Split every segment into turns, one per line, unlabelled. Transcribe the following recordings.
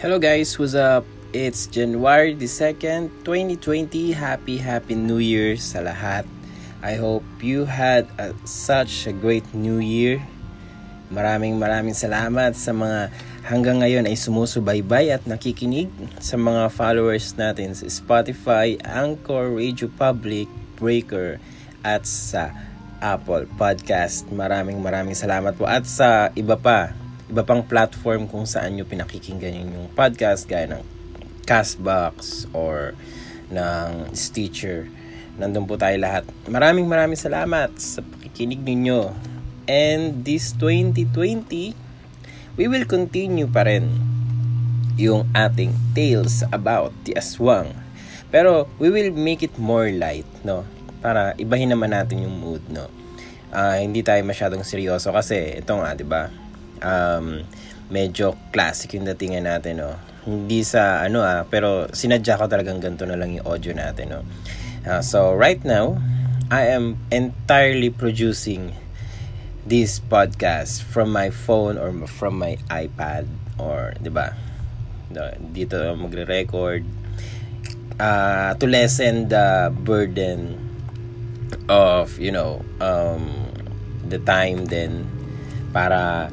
Hello guys, what's up? It's January the 2nd, 2020. Happy, happy New Year sa lahat. I hope you had a, such a great New Year. Maraming maraming salamat sa mga hanggang ngayon ay sumusubaybay at nakikinig sa mga followers natin sa Spotify, Anchor, Radio Public, Breaker at sa Apple Podcast. Maraming maraming salamat po at sa iba pa iba pang platform kung saan nyo pinakikinggan yung podcast gaya ng Castbox or ng Stitcher. Nandun po tayo lahat. Maraming maraming salamat sa pakikinig ninyo. And this 2020, we will continue pa rin yung ating tales about the aswang. Pero we will make it more light, no? Para ibahin naman natin yung mood, no? Uh, hindi tayo masyadong seryoso kasi ito nga, 'di ba? Um, medyo classic yung datingan natin, no? Hindi sa ano ah, pero sinadya ko talagang ganito na lang yung audio natin, no? Uh, so, right now, I am entirely producing this podcast from my phone or from my iPad or, di ba? Dito magre-record uh, to lessen the burden of, you know, um, the time then para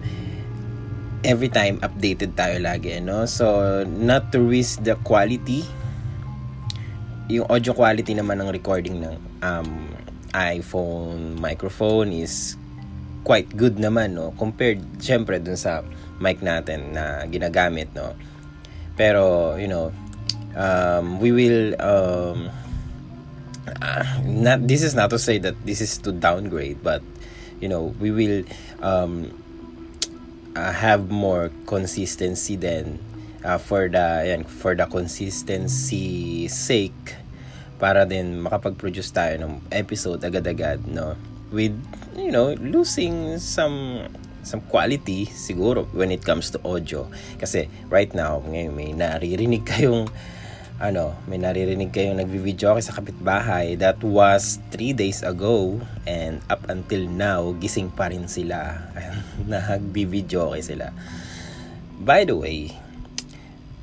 every time updated tayo lagi no? So not to risk the quality yung audio quality naman ng recording ng um, iPhone microphone is quite good naman no? Compared syempre dun sa mic natin na ginagamit no? Pero you know um, we will um, uh, not this is not to say that this is to downgrade but you know we will um, uh, have more consistency then uh, for the yan, for the consistency sake para din makapag-produce tayo ng episode agad-agad no? With you know losing some some quality siguro when it comes to audio. Kasi right now ngayon may naririnig kayong ano, may naririnig kayong nagvi-video sa kapitbahay that was 3 days ago and up until now, gising pa rin sila. Nagvi-video sila. By the way,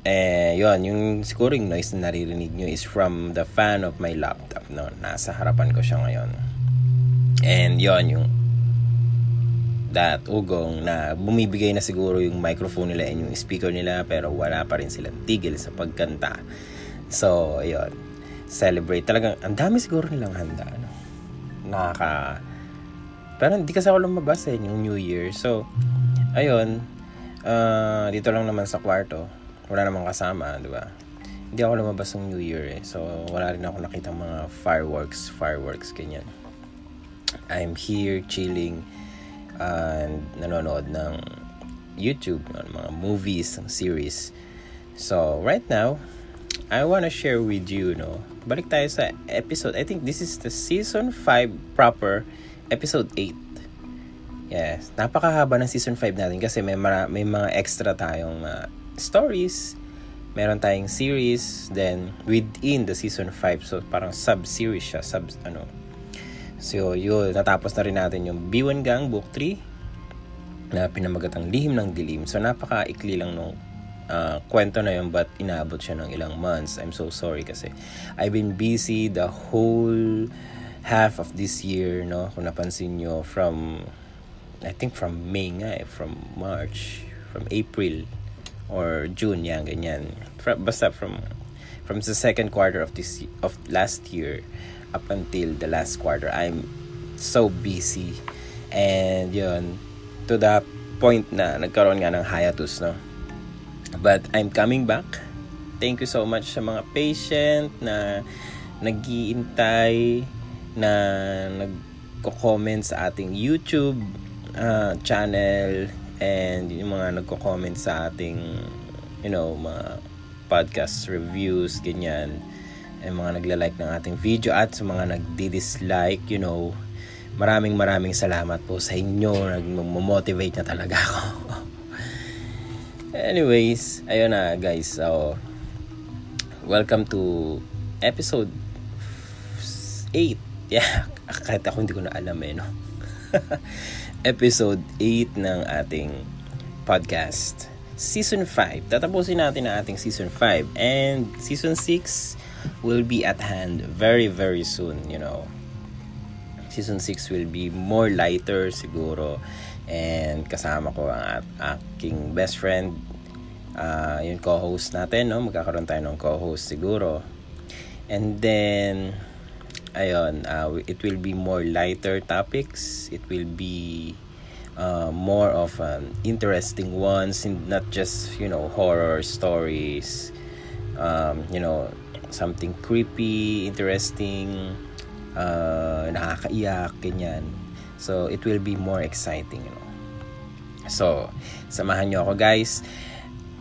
eh, yon yung siguro yung noise na naririnig nyo is from the fan of my laptop. No? Nasa harapan ko siya ngayon. And yon yung that ugong na bumibigay na siguro yung microphone nila and yung speaker nila pero wala pa rin silang tigil sa pagkanta So, ayun. Celebrate. Talagang, ang dami siguro nilang handa. Ano? Nakaka... Pero hindi kasi ako lumabas eh, yung New Year. So, ayun. Uh, dito lang naman sa kwarto. Wala namang kasama, di ba? Hindi ako lumabas ng New Year eh. So, wala rin ako nakita mga fireworks, fireworks, ganyan. I'm here chilling and nanonood ng YouTube, ng mga movies, ng series. So, right now, I wanna share with you, no? Balik tayo sa episode. I think this is the season 5 proper, episode 8. Yes, napakahaba ng season 5 natin kasi may, mara, may mga extra tayong uh, stories. Meron tayong series, then within the season 5, so parang sub-series siya, sub, ano. So, yun, natapos na rin natin yung B1 Gang Book 3 na pinamagatang Lihim ng Dilim. So, napaka-ikli lang nung uh, kwento na yun but inaabot siya ng ilang months. I'm so sorry kasi I've been busy the whole half of this year, no? Kung napansin nyo, from, I think from May nga eh, from March, from April, or June, yan, ganyan. From, basta from, from the second quarter of this, of last year, up until the last quarter, I'm so busy. And yun, to the point na nagkaroon nga ng hiatus, no? But I'm coming back. Thank you so much sa mga patient na nagiintay na nag nagko-comment sa ating YouTube uh, channel and yung mga nagko-comment sa ating you know, mga podcast reviews, ganyan. And mga nagla-like ng ating video at sa mga nagdi-dislike, you know, maraming maraming salamat po sa inyo. Nag-motivate na talaga ako. Anyways, ayun na guys. So, welcome to episode 8. Yeah, kahit ako hindi ko na alam eh, no? episode 8 ng ating podcast. Season 5. Tatapusin natin ang ating Season 5. And Season 6 will be at hand very, very soon, you know. Season 6 will be more lighter siguro. And kasama ko ang aking best friend, uh, yung co-host natin, no? Magkakaroon tayo ng co-host siguro. And then, ayun, uh, it will be more lighter topics. It will be uh, more of um, interesting ones, not just you know horror stories. Um, you know something creepy, interesting, uh, nakakaiyak, ganyan. So it will be more exciting, you know. So samahan nyo ako guys.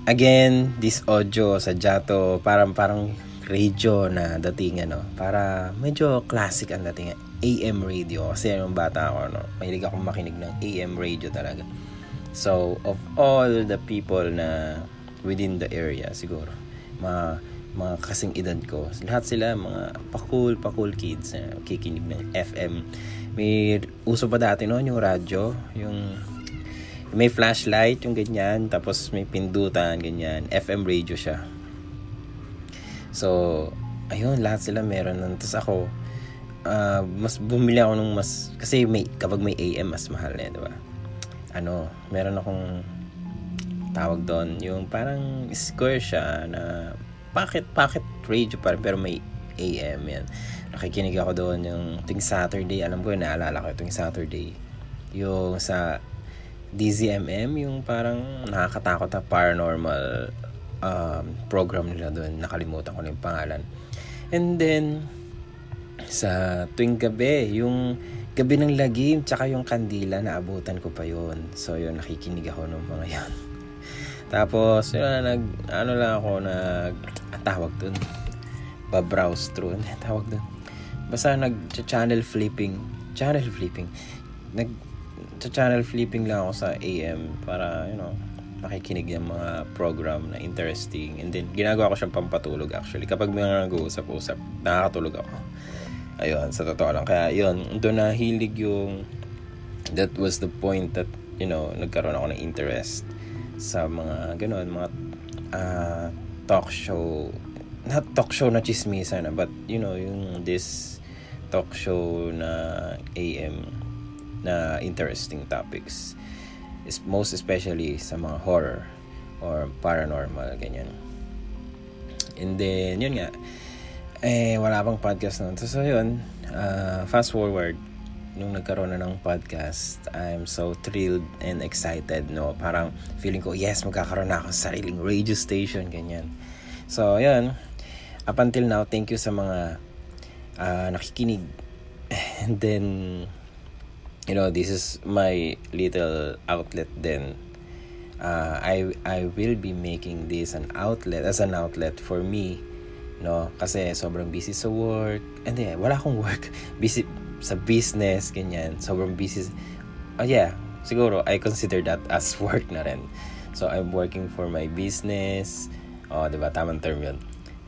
Again, this audio sa Jato parang parang radio na dating ano para medyo classic ang dating AM radio kasi yung bata ako no mahilig akong makinig ng AM radio talaga so of all the people na within the area siguro mga mga kasing edad ko lahat sila mga pakul pakul kids na kikinig ng FM may uso pa dati noon yung radyo yung may flashlight yung ganyan tapos may pindutan ganyan. FM radio siya. So ayun lahat sila meron nun. Tapos ako uh, mas bumili ako nung mas kasi may kapag may AM mas mahal eh, di ba? Ano, meron akong tawag doon, yung parang square siya na pocket pocket radio pa pero may AM yan. Nakikinig ako doon yung ting Saturday, alam ko yun, naalala ko yung Saturday. Yung sa DZMM, yung parang nakakatakot na paranormal um, program nila doon. Nakalimutan ko na yung pangalan. And then, sa tuwing gabi, yung gabi ng lagim, tsaka yung kandila, naabutan ko pa yon So, yun, nakikinig ako ng mga yan. Tapos, yun, nag, ano lang ako, nag, tawag dun, babrowse through, ano tawag dun. Basta nag-channel flipping, channel flipping, nag, channel flipping lang ako sa AM para, you know, makikinig ng mga program na interesting. And then, ginagawa ko siyang pampatulog actually. Kapag may nag-uusap-usap, nakakatulog ako. Ayun, sa totoo lang. Kaya yun, doon nahilig yung that was the point that, you know, nagkaroon ako ng interest sa mga ganun, mga uh, talk show not talk show na chismisa na but you know yung this talk show na AM na interesting topics is most especially sa mga horror or paranormal ganyan and then yun nga eh wala pang podcast noon. So, so yun, uh, fast forward, nung nagkaroon na ng podcast, I'm so thrilled and excited, no? Parang feeling ko, yes, magkakaroon na ako sa sariling radio station, ganyan. So, yun. Up until now, thank you sa mga uh, nakikinig. And then, you know, this is my little outlet then. Uh, I, I will be making this an outlet, as an outlet for me no? Kasi sobrang busy sa work. Hindi, wala akong work. Busy sa business, ganyan. Sobrang busy. Oh yeah, siguro I consider that as work na rin. So I'm working for my business. Oh, 'di ba? Tamang term 'yun.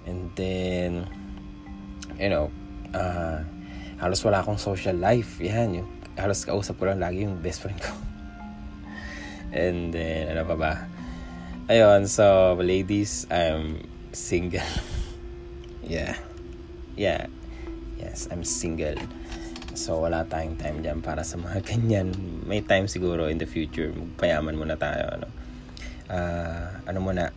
And then you know, uh, halos wala akong social life. Yan, yung halos kausap ko lang lagi yung best friend ko. And then, ano pa ba? Ayun, so, ladies, I'm single. Yeah. Yeah. Yes, I'm single. So, wala tayong time dyan para sa mga ganyan. May time siguro in the future. Magpayaman muna tayo. Ano, uh, ano muna,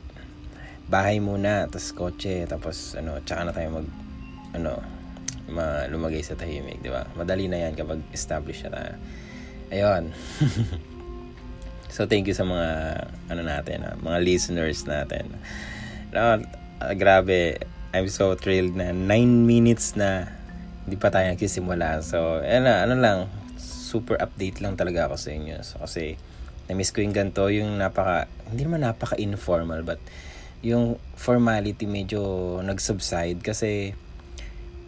bahay muna, tapos kotse, tapos ano, tsaka na tayo mag, ano, ma, lumagay sa tahimik, di ba? Madali na yan kapag establish na tayo. Ayun. so, thank you sa mga, ano natin, uh, mga listeners natin. No, uh, grabe, I'm so thrilled na 9 minutes na hindi pa tayo nagsisimula. So, ano, ano lang, super update lang talaga ako sa inyo. So, kasi, na-miss ko yung ganito, yung napaka, hindi naman napaka-informal, but yung formality medyo nag-subside kasi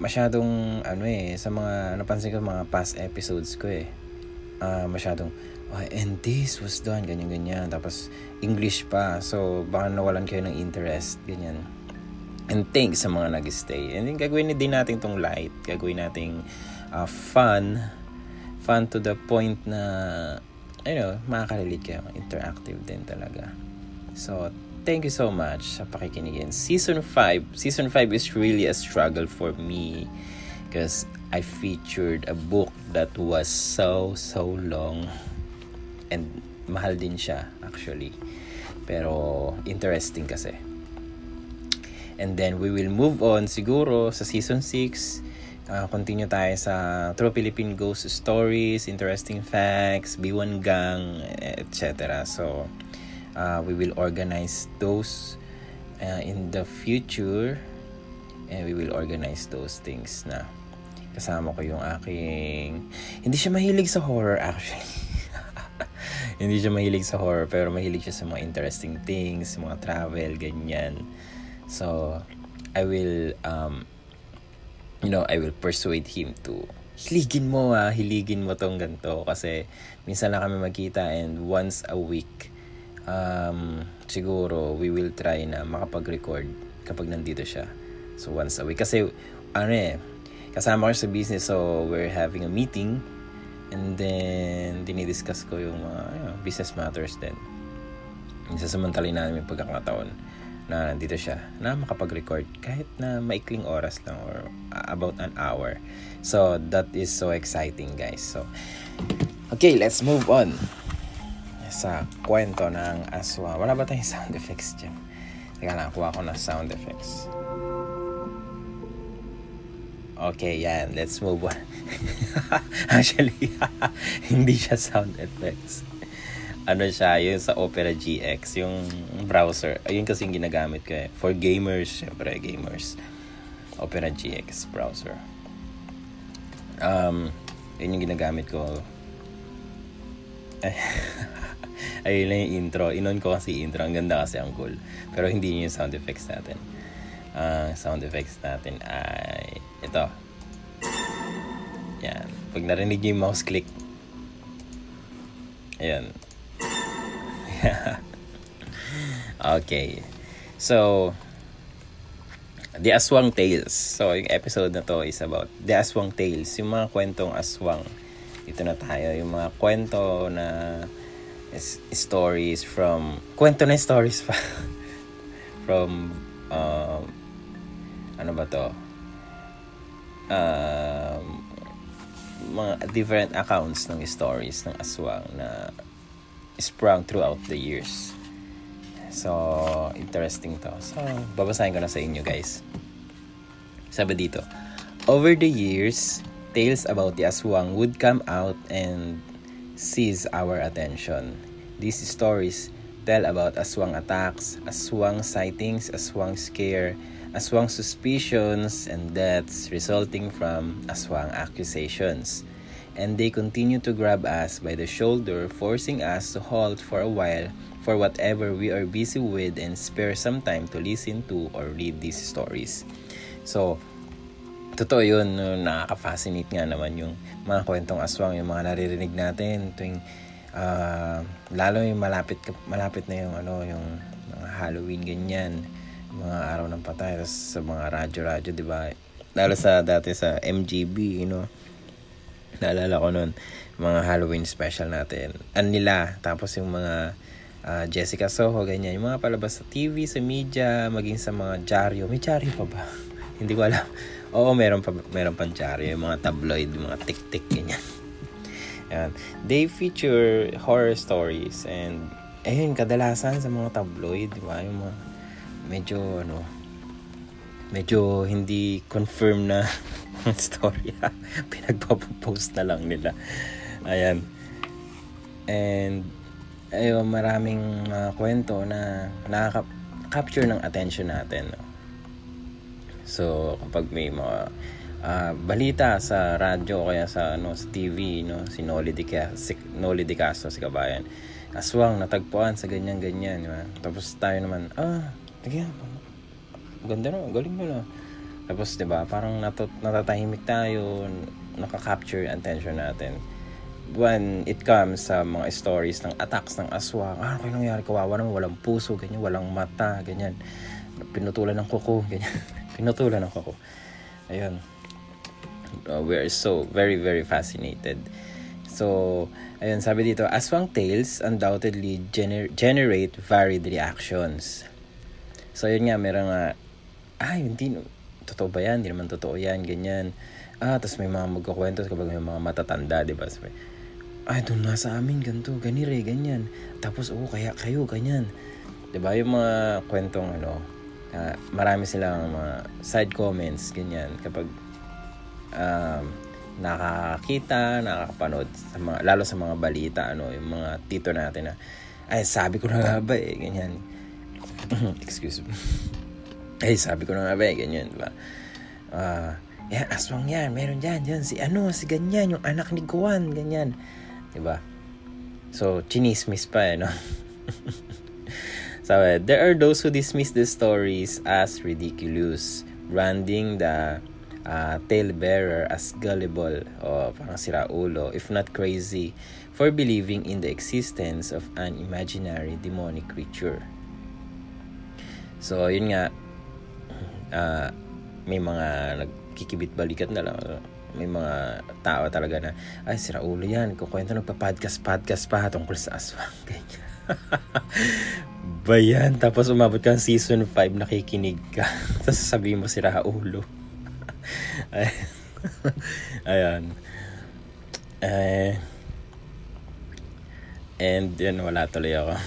masyadong ano eh sa mga napansin ko mga past episodes ko eh uh, masyadong oh, and this was done ganyan ganyan. Tapos English pa. So baka nawalan kayo ng interest ganyan. And thanks sa mga nag-stay. And then gagawin din natin tong light. Gagawin nating uh, fun. Fun to the point na you know makakarelate kayo. Interactive din talaga. So thank you so much sa pakikinig. Season 5, season 5 is really a struggle for me because I featured a book that was so, so long and mahal din siya actually. Pero interesting kasi. And then we will move on siguro sa season 6. Uh, continue tayo sa True Philippine Ghost Stories, Interesting Facts, B1 Gang, etc. So, uh, we will organize those uh, in the future. And we will organize those things na kasama ko yung aking hindi siya mahilig sa horror actually. Hindi siya mahilig sa horror pero mahilig siya sa mga interesting things mga travel ganyan. So I will um you know I will persuade him to hiligin mo ah hiligin mo tong ganto. Kasi minsan lang kami magkita and once a week um, siguro we will try na makapag-record kapag nandito siya. So once a week. Kasi ano eh, kasama ko sa business so we're having a meeting and then dinidiscuss ko yung mga uh, you know, business matters din. Isasamantalin namin yung pagkakataon na nandito siya na makapag-record kahit na maikling oras lang or about an hour. So that is so exciting guys. So okay, let's move on sa kwento ng aswa. Wala ba tayong sound effects dyan? Teka lang, kuha ko ng sound effects. Okay, yan. Let's move on. Actually, hindi siya sound effects. Ano siya, yung sa Opera GX, yung browser. Ayun kasi yung ginagamit ko eh. For gamers, syempre, gamers. Opera GX browser. Um, yun yung ginagamit ko. ayun lang yung intro. Inon ko kasi intro. Ang ganda kasi ang cool. Pero hindi yun yung sound effects natin. Ang uh, sound effects natin ay ito. Yan. Pag narinig yung mouse click. Ayan. okay. So, The Aswang Tales. So, yung episode na to is about The Aswang Tales. Yung mga kwentong aswang. Ito na tayo. Yung mga kwento na stories from kwento na stories pa. From um, ano ba to? Um, mga different accounts ng stories ng aswang na sprung throughout the years. So interesting to. So babasahin ko na sa inyo guys. Sabi dito over the years tales about the aswang would come out and seize our attention. These stories tell about aswang attacks, aswang sightings, aswang scare, aswang suspicions, and deaths resulting from aswang accusations. And they continue to grab us by the shoulder, forcing us to halt for a while for whatever we are busy with and spare some time to listen to or read these stories. So, totoo yun, nakaka-fascinate nga naman yung mga kwentong aswang, yung mga naririnig natin tuwing uh, lalo yung malapit malapit na yung ano yung mga Halloween ganyan mga araw ng patay tapos sa mga radyo-radyo di ba? Lalo sa dati sa MGB you know? Naalala ko noon mga Halloween special natin an nila tapos yung mga uh, Jessica Soho ganyan yung mga palabas sa TV sa media maging sa mga dyaryo. May dyaryo pa ba? Hindi ko alam Oo, meron pa meron pang dyaryo, yung mga tabloid, yung mga tik-tik ganyan. Yan. They feature horror stories and ayun, kadalasan sa mga tabloid, di ba? Yung mga medyo ano, medyo hindi confirm na story. Pinagpapost na lang nila. Ayan. And ayun, maraming uh, kwento na nakaka-capture ng attention natin. No? So, kapag may mga uh, balita sa radyo kaya sa ano sa TV no si Noli Di si Noli Di Castro si kabayan aswang natagpuan sa ganyan ganyan di ba? Tapos tayo naman ah sige ganda no galing mo na. Tapos 'di ba parang natot, natatahimik tayo naka-capture attention natin. When it comes sa mga stories ng attacks ng aswang ah ano nangyari kawawa naman walang puso ganyan walang mata ganyan. Pinutulan ng kuko ganyan pinutulan kuko ayun. Uh, we are so very very fascinated. So ayun sabi dito aswang tales undoubtedly gener- generate varied reactions. So yun nga meron nga ah hindi totoo ba yan? Hindi naman totoo yan ganyan. Ah tapos may mga magkukwento kapag may mga matatanda di ba? Sabi ay doon nga sa amin ganito ganire ganyan. Tapos oh kaya kayo ganyan. 'di ba? Yung mga kwentong ano uh, marami silang mga side comments ganyan kapag um, nakakita, nakakapanood sa mga, lalo sa mga balita, ano, yung mga tito natin na, ay, sabi ko na nga ba eh, ganyan. Excuse me. ay, sabi ko na nga ba eh, ganyan, diba? Ah, uh, yan, aswang yan, meron dyan, dyan, si ano, si ganyan, yung anak ni Guan, ganyan. Diba? So, chinismis pa eh, no? uh, there are those who dismiss the stories as ridiculous, branding the uh, talebearer as gullible o parang siraulo, if not crazy, for believing in the existence of an imaginary demonic creature. So, yun nga, uh, may mga nagkikibit-balikat na lang. May mga tao talaga na, ay, siraulo yan. Kukwento nagpa-podcast-podcast pa tungkol sa aswang. Ganyan. Bayan. Tapos umabot ka season 5, nakikinig ka. Tapos sasabihin mo sira ulo. Ayan. Eh, and yun, wala tuloy ako.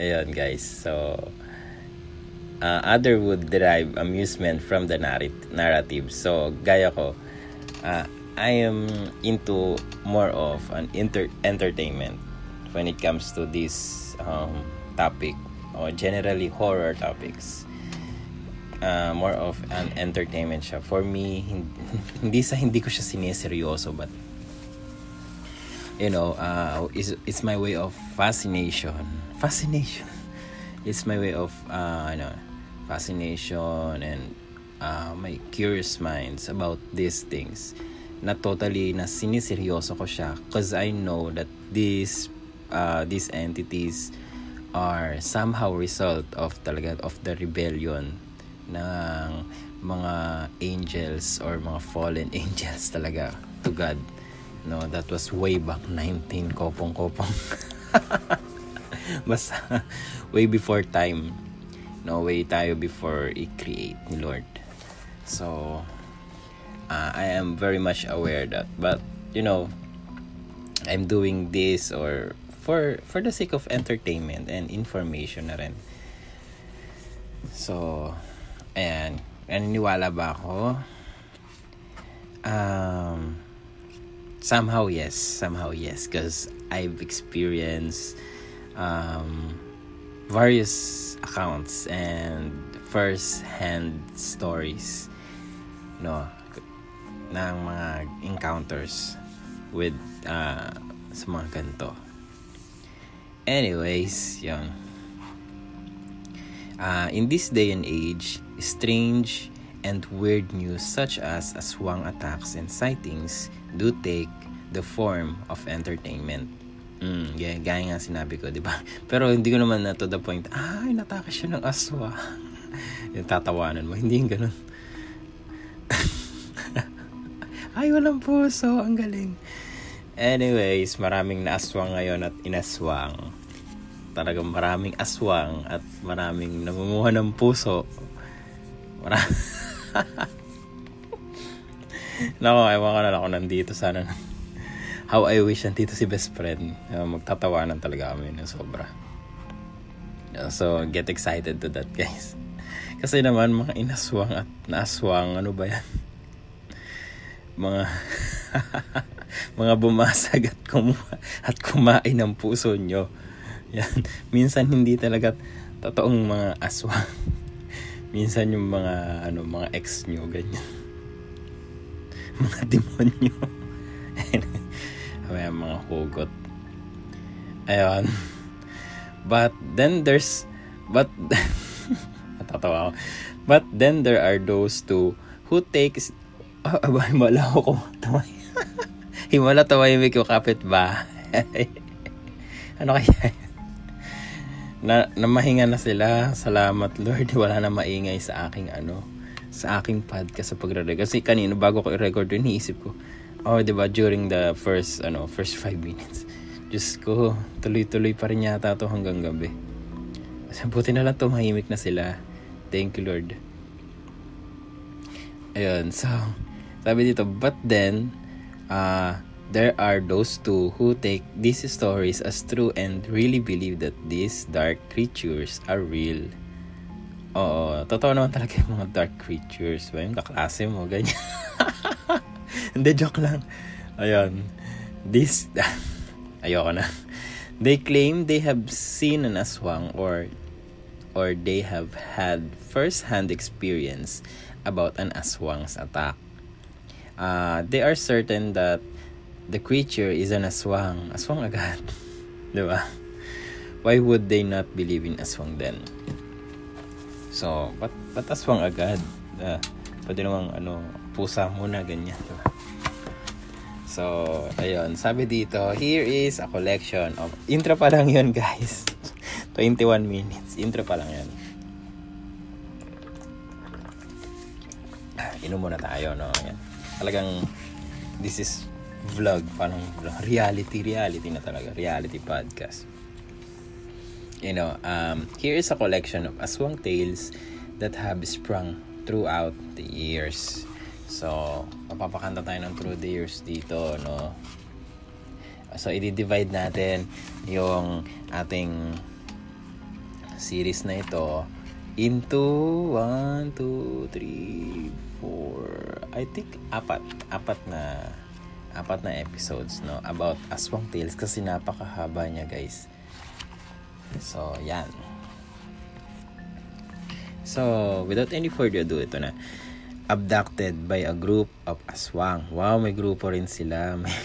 Ayan guys, so uh, other would derive amusement from the narrat- narrative. So, gaya ko, uh, I am into more of an inter- entertainment when it comes to this um, topic or generally horror topics uh, more of an entertainment siya. For me, hindi sa hindi ko siya sineseryoso but you know, uh, it's, it's my way of fascination. Fascination. It's my way of, uh, ano, fascination and uh, my curious minds about these things na totally na siniseryoso ko siya because I know that these uh, these entities are somehow result of talaga of the rebellion ng mga angels or mga fallen angels talaga to God. No, that was way back 19 kopong kopong. Basta way before time. No way tayo before i-create ni Lord. So uh, I am very much aware that but you know I'm doing this or for for the sake of entertainment and information na rin. So Ayan. Naniniwala ba ako? Um, somehow yes. Somehow yes. Because I've experienced um, various accounts and first-hand stories no ng mga encounters with uh, sa mga ganito. Anyways, yun. Uh, in this day and age, strange and weird news such as aswang attacks and sightings do take the form of entertainment. Mm, gaya, gaya nga sinabi ko, di ba? Pero hindi ko naman na to the point, ay, natake siya ng aswa. tatawanan mo, hindi yung ganun. ay, walang puso, ang galing. Anyways, maraming naaswang ngayon at inaswang talagang maraming aswang at maraming namumuha ng puso. Marami. Nako, ewan ka na ako nandito sana. How I wish nandito si best friend. Uh, magtatawanan talaga kami ng sobra. So, get excited to that, guys. Kasi naman, mga inaswang at naaswang, ano ba yan? Mga mga bumasag at, kumuha, at kumain ng puso nyo yan. Minsan hindi talaga totoong mga aswang. minsan yung mga, ano, mga ex nyo, ganyan. mga demonyo. May mga hugot. Ayun. But then there's, but, natatawa ako. But then there are those two who takes, oh, aba, himala ako kumataway. himala tawahimik yung kapitbahay. ano kaya na, namahinga na sila. Salamat Lord. Wala na maingay sa aking ano, sa aking podcast sa pagre-record. Kasi kanino bago ko i-record yun, iniisip ko, oh, di ba, during the first, ano, first five minutes. Diyos ko, tuloy-tuloy pa rin yata to hanggang gabi. Kasi buti na lang tumahimik na sila. Thank you, Lord. Ayun, so, sabi dito, but then, uh, there are those two who take these stories as true and really believe that these dark creatures are real. Oo, totoo naman talaga yung mga dark creatures. Ba yung kaklase mo, ganyan. Hindi, joke lang. Ayun. This, ayoko na. They claim they have seen an aswang or or they have had first-hand experience about an aswang's attack. Uh, they are certain that the creature is an aswang. Aswang agad. Di ba? Why would they not believe in aswang then? So, but, but aswang agad? Uh, pwede namang ano, pusa muna, ganyan. Diba? So, ayun. Sabi dito, here is a collection of... Intro pa lang yun, guys. 21 minutes. Intro pa lang yun. Inom muna tayo, no? Yan. Talagang, this is vlog, parang reality, reality na talaga, reality podcast. You know, um, here is a collection of aswang tales that have sprung throughout the years. So, mapapakanta tayo ng through the years dito, no? So, i-divide natin yung ating series na ito into 1, 2, 3, 4, I think apat. Apat na apat na episodes no about Aswang Tales kasi napakahaba niya guys. So, yan. So, without any further ado, ito na. Abducted by a group of aswang. Wow, may grupo rin sila. May,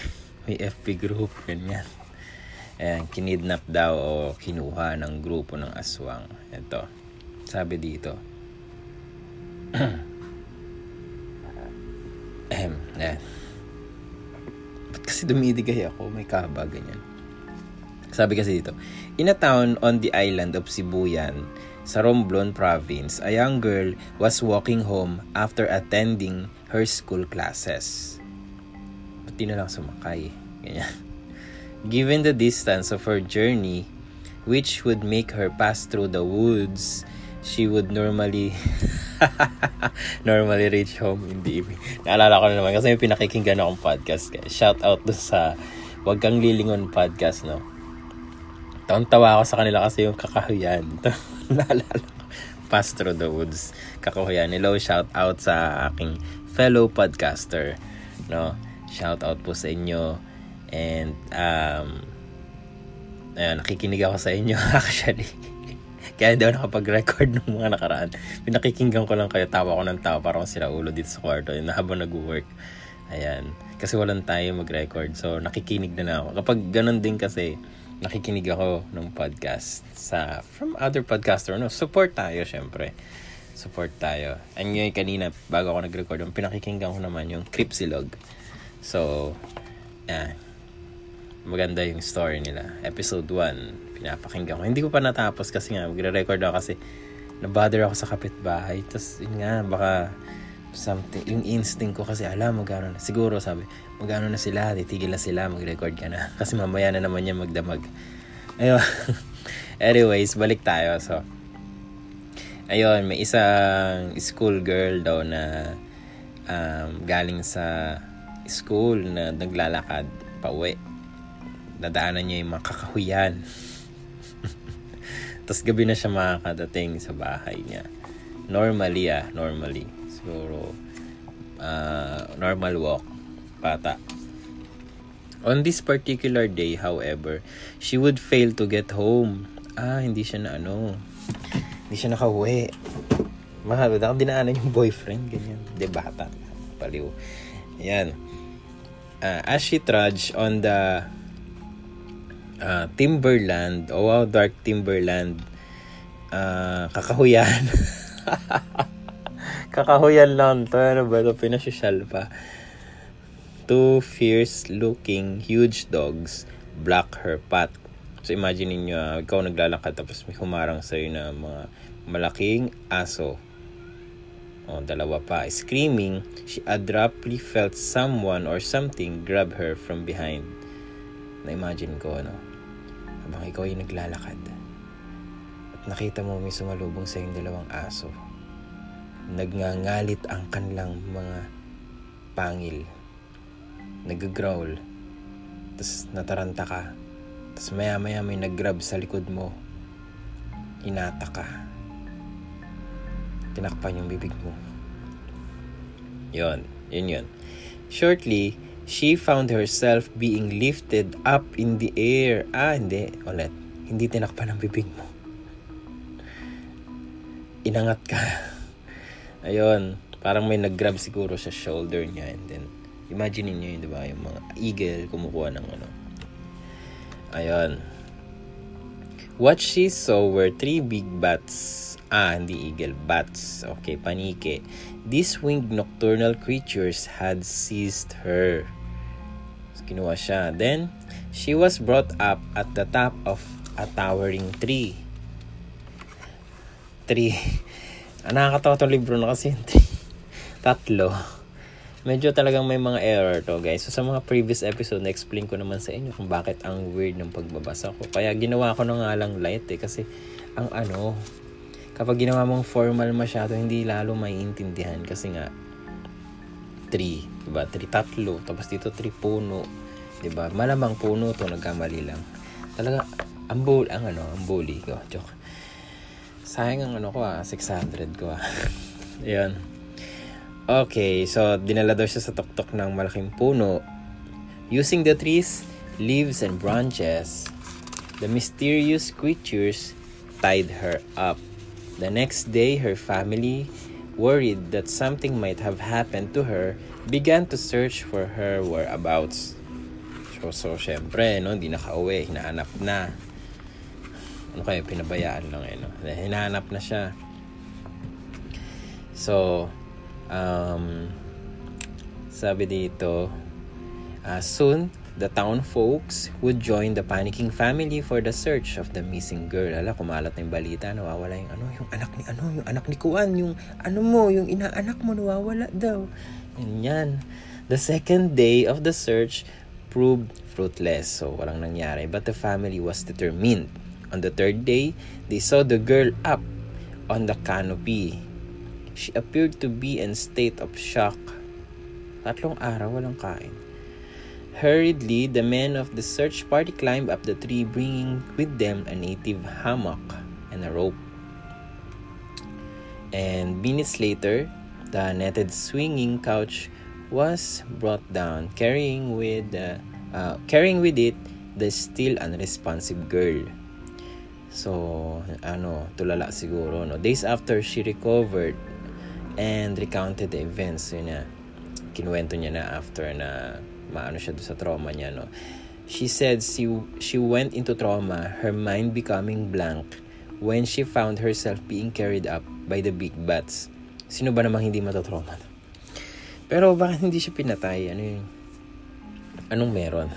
may FP group. Ganyan. Ayan, kinidnap daw o kinuha ng grupo ng aswang. Ito. Sabi dito. Ahem, ayan kasi dumidigay ako, may kaba, ganyan. Sabi kasi dito, in a town on the island of Sibuyan, sa Romblon province, a young girl was walking home after attending her school classes. Ba't na lang sumakay? Ganyan. Given the distance of her journey, which would make her pass through the woods, she would normally normally reach home in the evening. Naalala ko na naman kasi may pinakikinggan akong podcast. Shout out dun sa Wag Kang Lilingon podcast, no? Taon-tawa ako sa kanila kasi yung kakahuyan. Naalala ko. Pass through the woods. Kakahuyan. Hello, shout out sa aking fellow podcaster. No? Shout out po sa inyo. And, um, ayun, nakikinig ako sa inyo actually. Kaya hindi ako nakapag-record ng mga nakaraan. Pinakikinggan ko lang kayo, tawa ko ng tawa, parang sila ulo dito sa kwarto, yun, habang nag-work. Ayan. Kasi walang tayo mag-record, so nakikinig na, na ako. Kapag ganun din kasi, nakikinig ako ng podcast sa from other podcaster. No, support tayo, syempre. Support tayo. And ngayon kanina, bago ako nag-record, yung pinakikinggan ko naman yung Cripsilog. So, yeah, maganda yung story nila. Episode 1, pinapakinggan ko. Hindi ko pa natapos kasi nga, magre-record ako kasi nabother ako sa kapitbahay. Tapos, yun nga, baka something, yung instinct ko kasi, alam, magano na. Siguro, sabi, magano na sila, titigil na sila, mag-record ka na. Kasi mamaya na naman niya magdamag. Ayun. Anyways, balik tayo. So, ayun, may isang school girl daw na um, galing sa school na naglalakad pa uwi. Dadaanan niya yung mga kakahuyan. Tapos gabi na siya makakadating sa bahay niya. Normally ah, normally. Siguro, uh, normal walk, pata. On this particular day, however, she would fail to get home. Ah, hindi siya na ano, hindi siya nakauwi. Mahal, baka dinaanan yung boyfriend, ganyan. Di bata. Paliw. Ayan. Uh, as she trudged on the uh, timberland, oh wow, dark timberland, uh, kakahuyan. kakahuyan lang to. Ano ba ito? Pinasosyal pa. Two fierce-looking huge dogs block her path. So imagine niyo, uh, ikaw naglalakad tapos may humarang sa'yo na mga malaking aso. Oh, dalawa pa. Screaming, she abruptly felt someone or something grab her from behind. Na-imagine ko, ano, habang ikaw ay naglalakad at nakita mo may sumalubong sa yung dalawang aso. Nagngangalit ang kanilang mga pangil nag-growl. Tapos nataranta ka. Tapos maya maya may nag-grab sa likod mo. Hinata ka. Tinakpan yung bibig mo. Yon, yun yun. Shortly, she found herself being lifted up in the air. Ah, hindi. Ulit. Hindi tinakpan ang bibig mo. Inangat ka. Ayun. Parang may nag-grab siguro sa shoulder niya and then Imagine niyo yun, di ba? Yung mga eagle kumukuha ng ano. Ayun. What she saw were three big bats. Ah, hindi eagle. Bats. Okay, panike. These winged nocturnal creatures had seized her. Kinuha siya. Then, she was brought up at the top of a towering tree. Tree. Ah, nakakatawa itong libro na kasi. Tatlo medyo talagang may mga error to guys. So sa mga previous episode, na-explain ko naman sa inyo kung bakit ang weird ng pagbabasa ko. Kaya ginawa ko na nga lang light eh. Kasi ang ano, kapag ginawa mong formal masyado, hindi lalo maiintindihan. Kasi nga, 3, diba? 3 tatlo. Tapos dito 3 puno. Diba? Malamang puno to, nagkamali lang. Talaga, ang bull, ang ano, ang bully ko. Joke. Sayang ang ano ko ah, 600 ko ah. Ayan. Okay, so dinala daw siya sa tuktok ng malaking puno. Using the trees, leaves, and branches, the mysterious creatures tied her up. The next day, her family, worried that something might have happened to her, began to search for her whereabouts. So, so syempre, no, hindi nakauwi, hinahanap na. Ano kaya, pinabayaan lang eh, no? Hinahanap na siya. So, Um, sabi dito, uh, soon, the town folks would join the panicking family for the search of the missing girl. Ala, kumalat na yung balita, nawawala yung ano, yung anak ni ano, yung anak ni Kuan, yung ano mo, yung inaanak mo nawawala daw. Yan yan. The second day of the search proved fruitless. So, walang nangyari. But the family was determined. On the third day, they saw the girl up on the canopy She appeared to be in state of shock. Tatlong araw walang kain. Hurriedly, the men of the search party climbed up the tree, bringing with them a native hammock and a rope. And minutes later, the netted swinging couch was brought down, carrying with uh, uh, carrying with it the still unresponsive girl. So, ano, tulala siguro, no? Days after she recovered, and recounted the events yun na kinuwento niya na after na maano siya sa trauma niya no? She said she she went into trauma her mind becoming blank when she found herself being carried up by the big bats. Sino ba namang hindi matotrauma? Pero bakit hindi siya pinatay? Ano yung anong meron?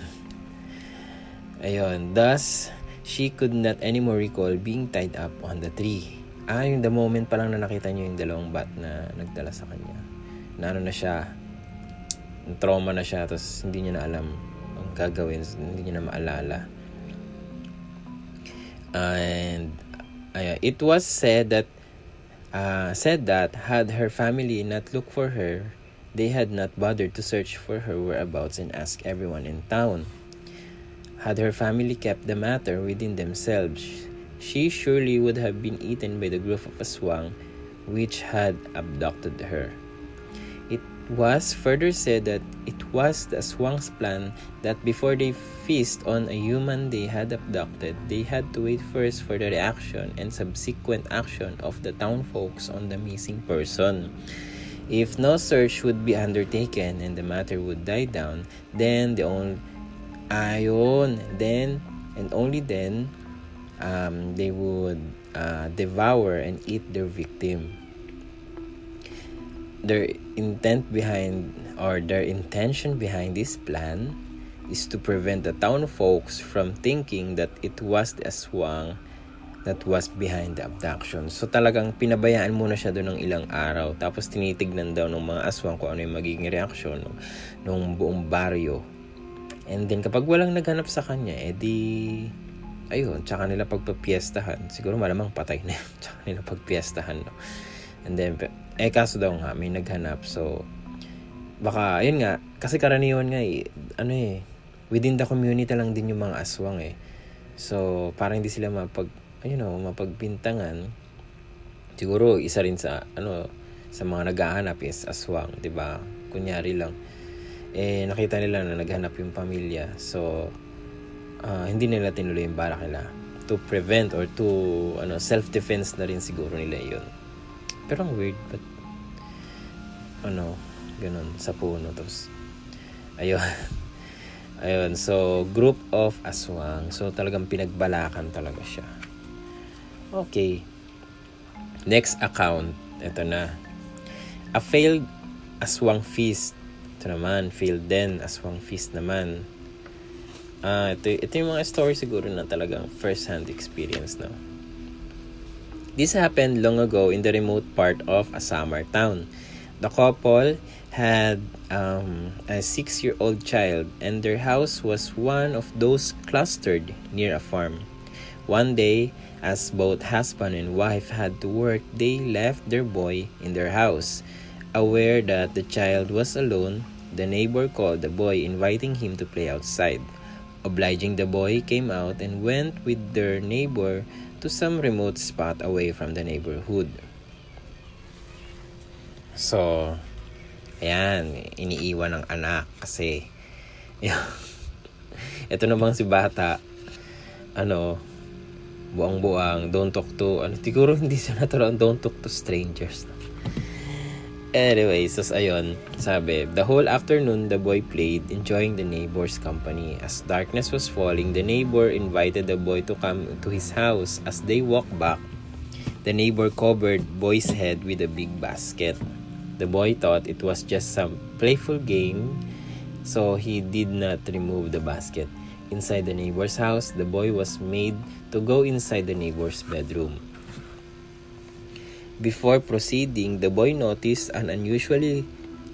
Ayun thus she could not anymore recall being tied up on the tree. Ah, yung the moment pa lang na nakita niyo yung dalawang bat na nagdala sa kanya. Na ano na siya, trauma na siya, tapos hindi niya na alam ang gagawin, hindi niya na maalala. And uh, it was said that uh, said that had her family not looked for her, they had not bothered to search for her whereabouts and ask everyone in town. Had her family kept the matter within themselves, she surely would have been eaten by the group of aswang which had abducted her. Was further said that it was the Aswang's plan that before they feast on a human they had abducted, they had to wait first for the reaction and subsequent action of the town folks on the missing person. If no search would be undertaken and the matter would die down, then the only ayon, then and only then um, they would uh, devour and eat their victim their intent behind or their intention behind this plan is to prevent the town folks from thinking that it was the aswang that was behind the abduction. So talagang pinabayaan muna siya doon ng ilang araw. Tapos tinitignan daw ng mga aswang kung ano yung magiging reaksyon ng, ng buong baryo. And then kapag walang naghanap sa kanya, edi ayun, tsaka nila pagpapiestahan. Siguro malamang patay na yun. Tsaka nila pagpiestahan. No? And then, eh kaso daw nga, may naghanap. So, baka, ayun nga, kasi karaniwan nga eh, ano eh, within the community lang din yung mga aswang eh. So, parang hindi sila mapag, you know, mapagbintangan. Siguro, isa rin sa, ano, sa mga naghahanap is aswang, di ba Kunyari lang, eh, nakita nila na naghanap yung pamilya. So, uh, hindi nila tinuloy yung balak nila to prevent or to ano self-defense na rin siguro nila yun. Pero ang weird, but ano, ganun, sa puno. Tapos, ayun. ayun, so, group of aswang. So, talagang pinagbalakan talaga siya. Okay. Next account. Ito na. A failed aswang feast. Ito naman, failed din aswang feast naman. Ah, ito, ito yung mga story siguro na talagang first-hand experience, no? This happened long ago in the remote part of a summer town. The couple had um, a six year old child, and their house was one of those clustered near a farm. One day, as both husband and wife had to work, they left their boy in their house. Aware that the child was alone, the neighbor called the boy, inviting him to play outside. Obliging the boy came out and went with their neighbor to some remote spot away from the neighborhood. So, ayan, iniiwan ng anak kasi ito namang si bata ano buang-buang don't talk to ano siguro hindi siya natural don't talk to strangers Anyway, so ayun, sabi, the whole afternoon the boy played, enjoying the neighbor's company. As darkness was falling, the neighbor invited the boy to come to his house. As they walked back, the neighbor covered the boy's head with a big basket. The boy thought it was just some playful game, so he did not remove the basket. Inside the neighbor's house, the boy was made to go inside the neighbor's bedroom. Before proceeding, the boy noticed an unusually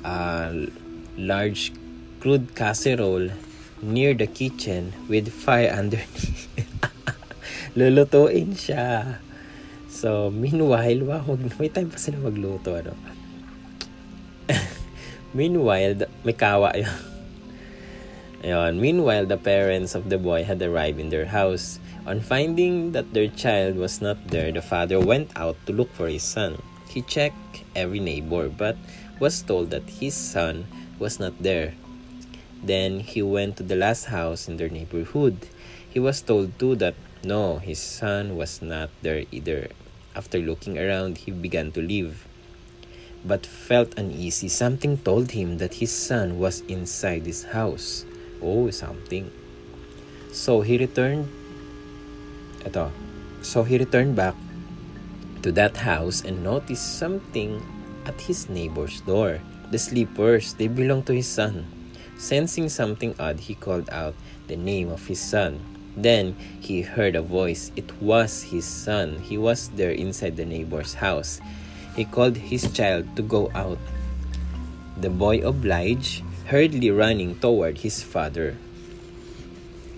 uh, large crude casserole near the kitchen with fire underneath. Lulutuin siya. So, meanwhile, wow, may time pa sila magluto, ano? meanwhile, may kawa yun. Ayun. Meanwhile, the parents of the boy had arrived in their house. On finding that their child was not there, the father went out to look for his son. He checked every neighbor, but was told that his son was not there. Then he went to the last house in their neighborhood. He was told too that no, his son was not there either. After looking around, he began to leave, but felt uneasy. Something told him that his son was inside his house. Oh, something. So he returned ito. So he returned back to that house and noticed something at his neighbor's door. The sleepers, they belong to his son. Sensing something odd, he called out the name of his son. Then he heard a voice. It was his son. He was there inside the neighbor's house. He called his child to go out. The boy obliged, hurriedly running toward his father.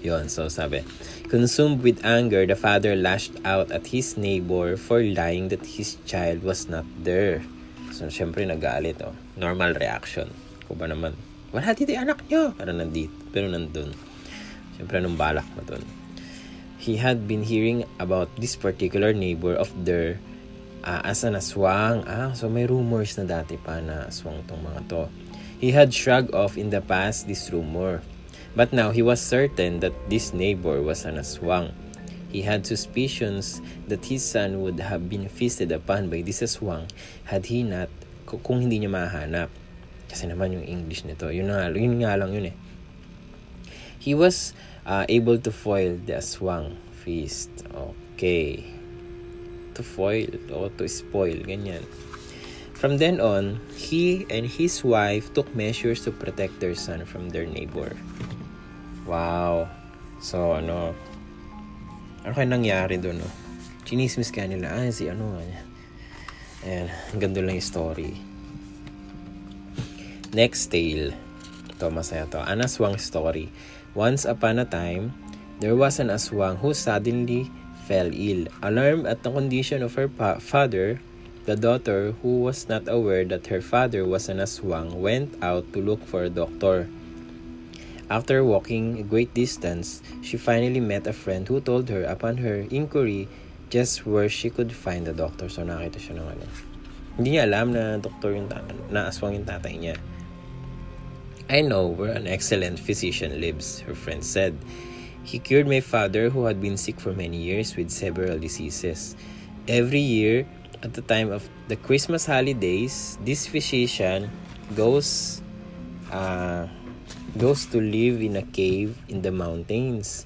Yon, so sabi, Consumed with anger, the father lashed out at his neighbor for lying that his child was not there. So, syempre, nagalit, oh. Normal reaction. Ko ba naman, wala dito anak nyo. Pero nandito, pero nandun. Syempre, nung balak mo dun. He had been hearing about this particular neighbor of their uh, as an aswang. Ah, so may rumors na dati pa na aswang tong mga to. He had shrugged off in the past this rumor, but now he was certain that this neighbor was an aswang. He had suspicions that his son would have been feasted upon by this aswang had he not, kung hindi niya mahanap. Kasi naman yung English nito, yun, nga, yun nga lang yun eh. He was uh, able to foil the aswang feast. Okay. To foil o to spoil, ganyan. From then on, he and his wife took measures to protect their son from their neighbor. Wow. So, ano, ano kaya nangyari doon, no? Chinismis ka nila, ah, si ano, ayan, ganda lang yung story. Next tale. Ito, masaya to. An aswang story. Once upon a time, there was an aswang who suddenly fell ill. Alarmed at the condition of her father, the daughter, who was not aware that her father was an aswang, went out to look for a doctor. After walking a great distance, she finally met a friend who told her upon her inquiry just where she could find the doctor. So nakita siya ng ano. Hindi niya alam na doktor yung tatay, na aswang yung tatay niya. I know where an excellent physician lives, her friend said. He cured my father, who had been sick for many years with several diseases. Every year, at the time of the Christmas holidays, this physician goes uh, goes to live in a cave in the mountains.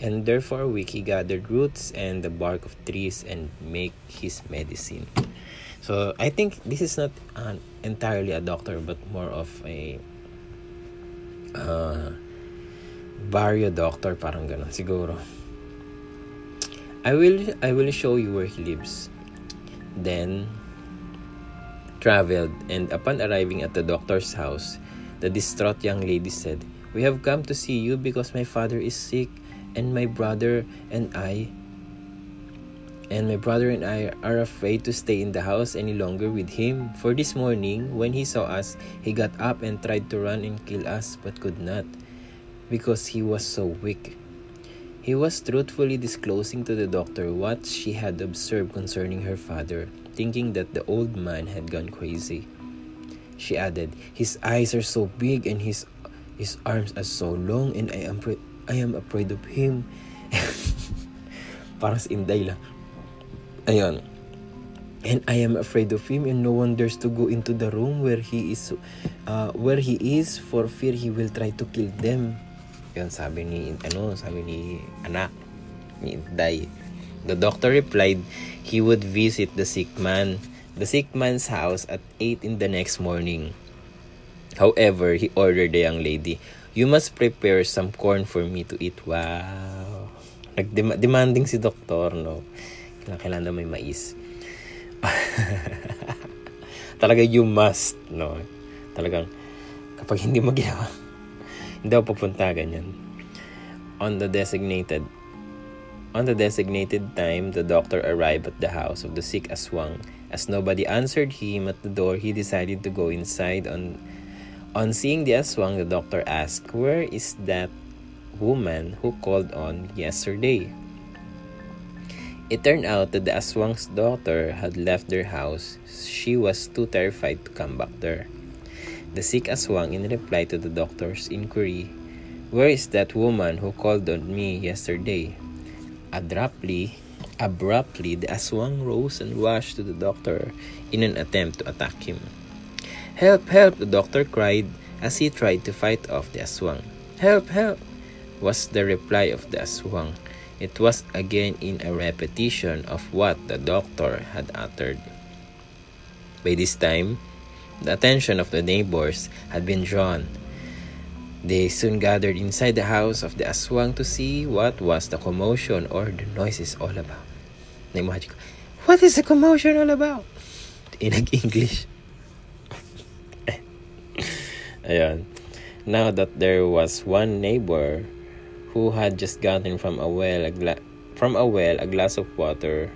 And there for a week, he gathered roots and the bark of trees and make his medicine. So I think this is not an entirely a doctor, but more of a uh, barrio doctor, parang ganun siguro. I will I will show you where he lives. Then traveled and upon arriving at the doctor's house, the distraught young lady said, "We have come to see you because my father is sick and my brother and I and my brother and I are afraid to stay in the house any longer with him. For this morning, when he saw us, he got up and tried to run and kill us, but could not, because he was so weak. He was truthfully disclosing to the doctor what she had observed concerning her father, thinking that the old man had gone crazy. She added, His eyes are so big and his his arms are so long and I am I am afraid of him. Parang si Inday lang. Ayun. And I am afraid of him and no one dares to go into the room where he is uh, where he is for fear he will try to kill them. Yun sabi ni ano, sabi ni anak ni Day. The doctor replied he would visit the sick man, the sick man's house at 8 in the next morning. However, he ordered the young lady, "You must prepare some corn for me to eat." Wow. Nag-demanding si doktor, no? kailangan na may mais. Talaga you must, no? Talagang, kapag hindi mo ginawa, hindi ako pupunta ganyan. On the designated On the designated time, the doctor arrived at the house of the sick aswang. As nobody answered him at the door, he decided to go inside. On, on seeing the aswang, the doctor asked, Where is that woman who called on yesterday? It turned out that the Aswang's daughter had left their house. She was too terrified to come back there. The sick Aswang, in reply to the doctor's inquiry, Where is that woman who called on me yesterday? Abruptly, abruptly, the Aswang rose and rushed to the doctor in an attempt to attack him. Help, help, the doctor cried as he tried to fight off the Aswang. Help, help, was the reply of the Aswang. It was again in a repetition of what the doctor had uttered. By this time, the attention of the neighbors had been drawn. They soon gathered inside the house of the aswang to see what was the commotion or the noises all about. What is the commotion all about? In English. Ayan. Now that there was one neighbor who had just gotten from a well a gla- from a well a glass of water.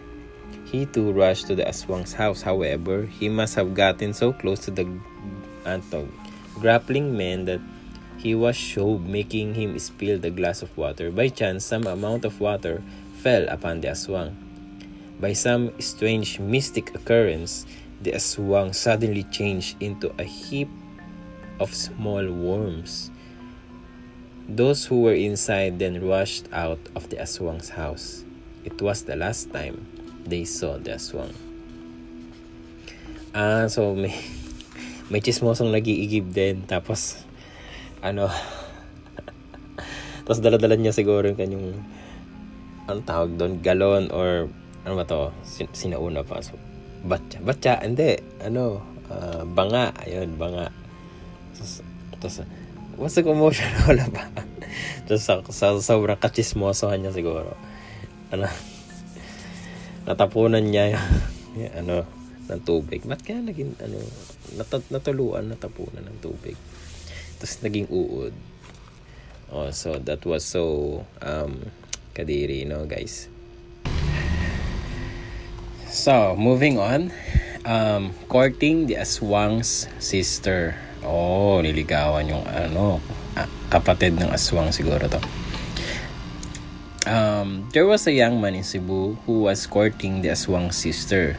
He too rushed to the aswang's house. However, he must have gotten so close to the Antog, grappling man that he was shoved, making him spill the glass of water. By chance, some amount of water fell upon the aswang. By some strange mystic occurrence, the aswang suddenly changed into a heap of small worms. Those who were inside then rushed out of the aswang's house. It was the last time they saw the aswang. Ah, so may may chismosong nag-iigib din tapos ano tapos dala-dala niya siguro yung kanyang ang tawag doon galon or ano ba to? Sin- sinauna pa. So batya batya hindi. Ano ah, banga. Ayun banga. Tapos, tapos what's the commotion wala pa. Tapos sa, sa sobrang kachismosohan niya siguro. Ano natapunan niya yung, yung ano ng tubig. Ba't kaya naging ano nat- natuluan natapunan ng tubig? Tapos naging uod. Oh so that was so um kadiri know guys so moving on um courting the aswang's sister oh niligawan yung ano kapatid ng aswang siguro to um, there was a young man in Cebu who was courting the aswang's sister.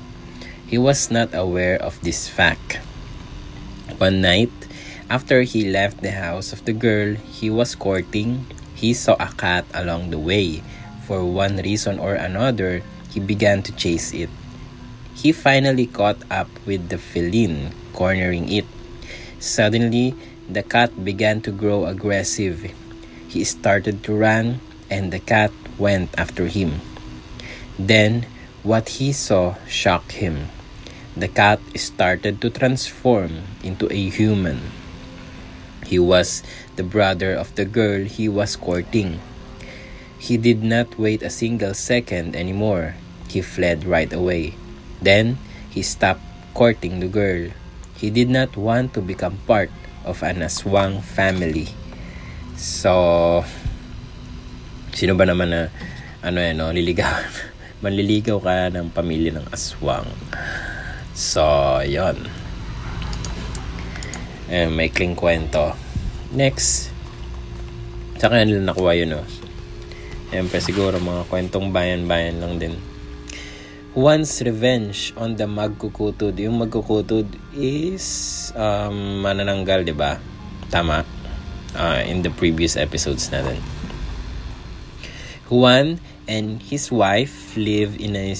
He was not aware of this fact. One night, after he left the house of the girl he was courting, he saw a cat along the way. For one reason or another, he began to chase it. He finally caught up with the feline, cornering it. Suddenly, the cat began to grow aggressive. He started to run, and the cat went after him. Then, what he saw shocked him. The cat started to transform into a human. He was the brother of the girl he was courting. He did not wait a single second anymore. He fled right away. Then, he stopped courting the girl. He did not want to become part of an aswang family. So, sino ba naman na ano eh, no, liligaw. Manliligaw ka ng pamilya ng aswang. So yon eh, may kling kwento. Next. Sa kanya nakuha yun no? Siyempre siguro mga kwentong bayan-bayan lang din One's revenge on the magkukutod. Yung magkukutod is um, manananggal, di ba? Tama. Uh, in the previous episodes natin. Juan and his wife live in a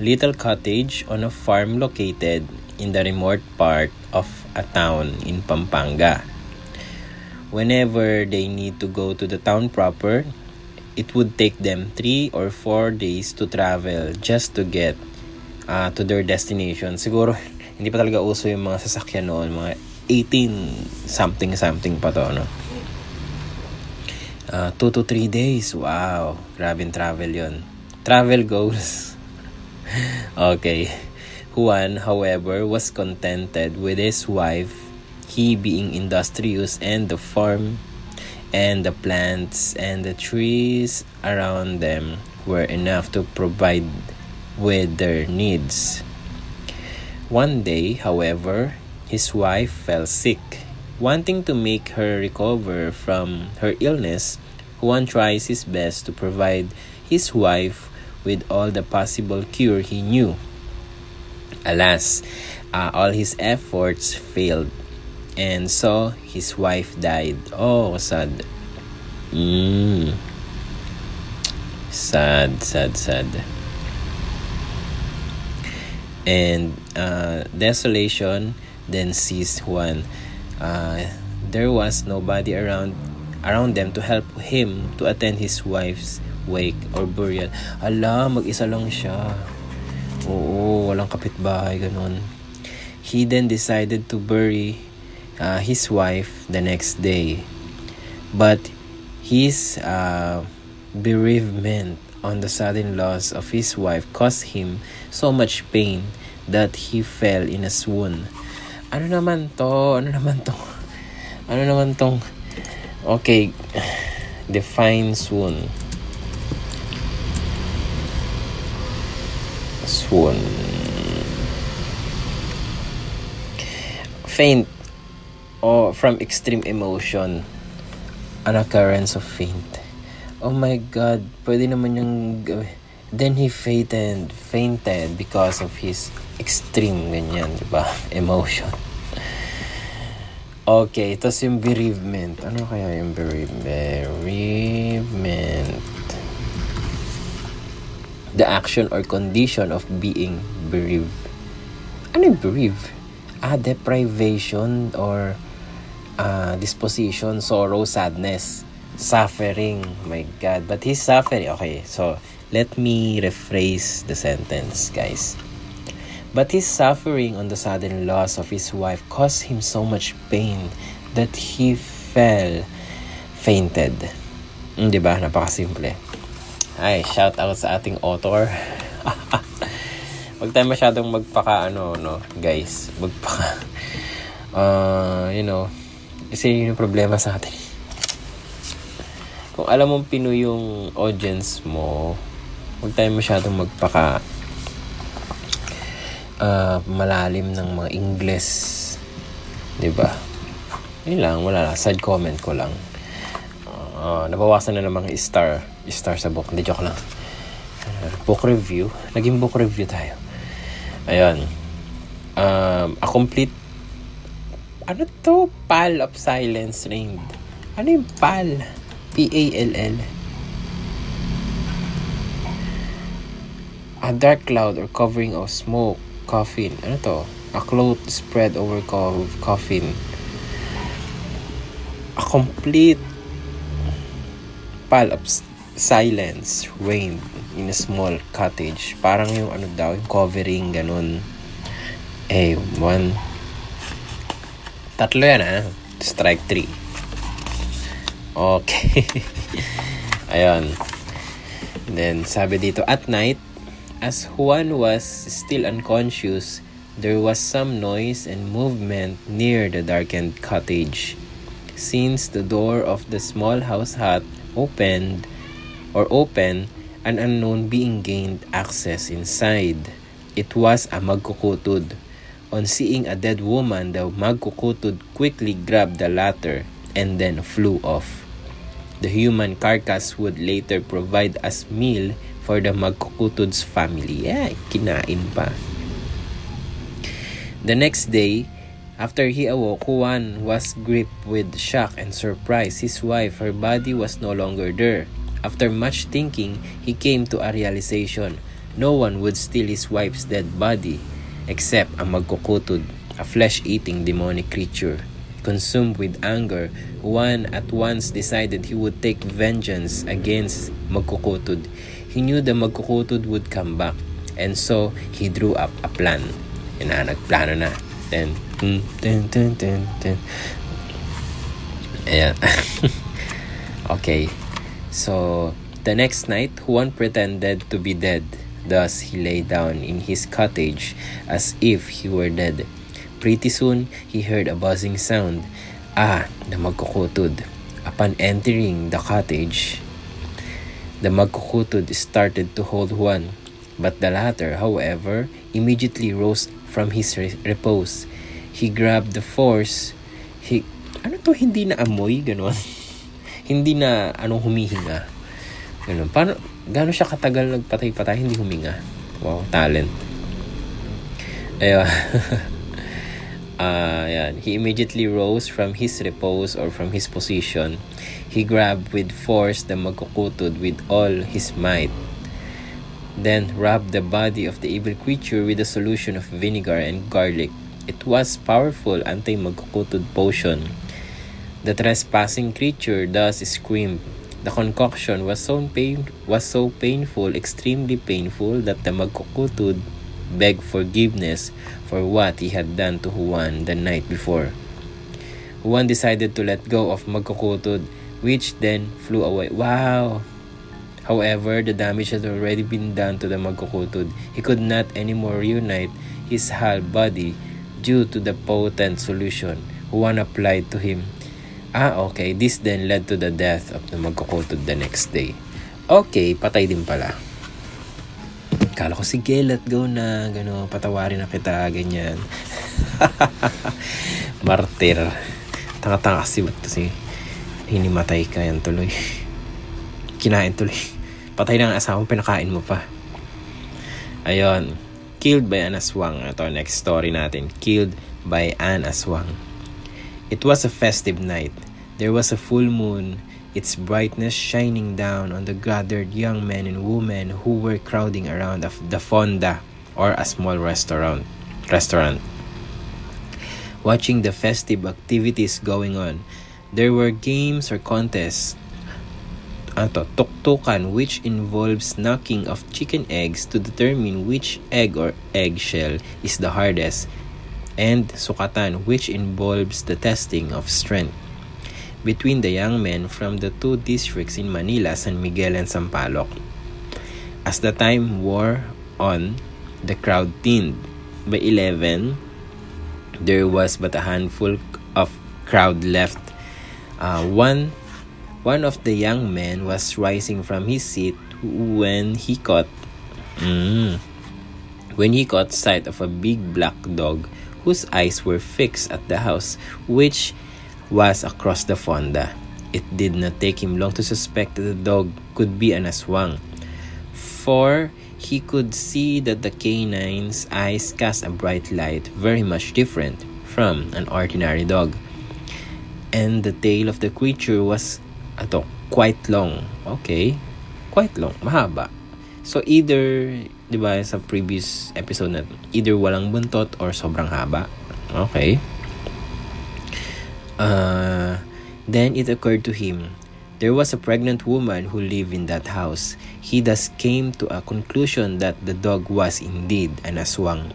little cottage on a farm located in the remote part of a town in Pampanga. Whenever they need to go to the town proper, it would take them three or four days to travel just to get uh, to their destination. Siguro, hindi pa talaga uso yung mga sasakyan noon, mga 18 something something pa to, no? Uh, two to three days. Wow. Grabing travel yon. Travel goals. okay. Juan, however, was contented with his wife, he being industrious, and the farm and the plants and the trees around them were enough to provide with their needs. One day, however, his wife fell sick. Wanting to make her recover from her illness, Juan tries his best to provide his wife with all the possible cure he knew. Alas, uh, all his efforts failed, and so his wife died. Oh, sad. Mm. Sad, sad, sad. And uh, desolation then seized Juan. Uh, there was nobody around around them to help him to attend his wife's wake or burial. Ala, mag-isa lang siya. Oo, walang kapitbahay, ganun. He then decided to bury uh, his wife the next day. But his uh, bereavement on the sudden loss of his wife caused him so much pain that he fell in a swoon. Ano naman to? Ano naman to? Ano naman tong Okay, define swoon. Swoon. Faint or from extreme emotion. An occurrence of faint. Oh my God, pwede naman yung Then he fainted, fainted because of his extreme ganyan, di ba? Emotion. Okay, ito yung bereavement. Ano kaya yung bereavement? Bereavement. The action or condition of being bereaved. Ano yung bereaved? Ah, deprivation or uh, disposition, sorrow, sadness, suffering. My God. But he's suffering. Okay, so let me rephrase the sentence, guys. But his suffering on the sudden loss of his wife caused him so much pain that he fell, fainted. Mm, di ba? Napakasimple. Ay, shout out sa ating author. Huwag tayo masyadong magpaka, ano, no, guys. Magpaka, uh, you know, kasi yun yung problema sa atin. Kung alam mong Pinoy yung audience mo, huwag tayo masyadong magpaka uh, malalim ng mga Ingles. ba? Yun lang, wala lang. Side comment ko lang. Uh, nabawasan na mga star. Star sa book. Hindi, joke lang. Uh, book review. Naging book review tayo. Ayun. Um, a complete ano to? Pal of Silence Ring. Ano yung pal? P-A-L-L. A dark cloud or covering of smoke coffin. Ano to? A cloth spread over co- coffin. A complete pile of silence reigned in a small cottage. Parang yung ano daw, yung covering, ganun. Eh, one. Tatlo yan ah. Strike three. Okay. Ayun. Then, sabi dito, at night, As Juan was still unconscious, there was some noise and movement near the darkened cottage. Since the door of the small house hut opened or open, an unknown being gained access inside. It was a magkukutud. On seeing a dead woman, the magkukutud quickly grabbed the latter and then flew off. The human carcass would later provide as meal for the Magkukutud's family. Kinain pa. The next day, after he awoke, Juan was gripped with shock and surprise. His wife, her body was no longer there. After much thinking, he came to a realization. No one would steal his wife's dead body except a magkukutud, a flesh-eating demonic creature. Consumed with anger, Juan at once decided he would take vengeance against Magkukutud. He knew the magkukutod would come back. And so, he drew up a plan. Yan na, nagplano na. Then, ten, ten, ten, ten. Ayan. okay. So, the next night, Juan pretended to be dead. Thus, he lay down in his cottage as if he were dead. Pretty soon, he heard a buzzing sound. Ah, the magkukutod. Upon entering the cottage, The Magkukutud started to hold Juan, but the latter, however, immediately rose from his re- repose. He grabbed the force. He, ano to, hindi na amoy, gano'n. hindi na, anong humihinga. Ganun. Paano, gano'n siya katagal nagpatay-patay, hindi huminga. Wow, talent. Ayun. uh, yan. He immediately rose from his repose or from his position. He grabbed with force the magkukutud with all his might. Then rubbed the body of the evil creature with a solution of vinegar and garlic. It was powerful anti-magkukutud potion. The trespassing creature thus screamed. The concoction was so pain was so painful, extremely painful, that the magkukutud begged forgiveness for what he had done to Juan the night before. Juan decided to let go of Magkukutud, which then flew away. Wow! However, the damage had already been done to the Magkukutud. He could not anymore reunite his whole body due to the potent solution Juan applied to him. Ah, okay. This then led to the death of the Magkukutud the next day. Okay, patay din pala. Kala ko, sige, let go na, gano, patawarin na kita, ganyan. Martir. Tanga-tanga kasi ba't kasi hinimatay ka yan tuloy. Kinain tuloy. Patay na ang asawa, pinakain mo pa. Ayun. Killed by an aswang. Ito, next story natin. Killed by an aswang. It was a festive night. There was a full moon, its brightness shining down on the gathered young men and women who were crowding around the fonda or a small restaurant. Restaurant. Watching the festive activities going on, there were games or contests ato, tuktukan which involves knocking of chicken eggs to determine which egg or eggshell is the hardest and sukatan which involves the testing of strength between the young men from the two districts in Manila, San Miguel and Sampaloc. As the time wore on, the crowd thinned. By 11, there was but a handful of crowd left. Uh, one one of the young men was rising from his seat when he caught mm, when he caught sight of a big black dog whose eyes were fixed at the house which was across the fonda. It did not take him long to suspect that the dog could be an aswang, for he could see that the canine's eyes cast a bright light very much different from an ordinary dog. And the tail of the creature was Ato, quite long. Okay. Quite long. Mahaba. So, either, di ba, sa previous episode na, either walang buntot or sobrang haba. Okay. Uh, then it occurred to him, there was a pregnant woman who lived in that house. He thus came to a conclusion that the dog was indeed an aswang.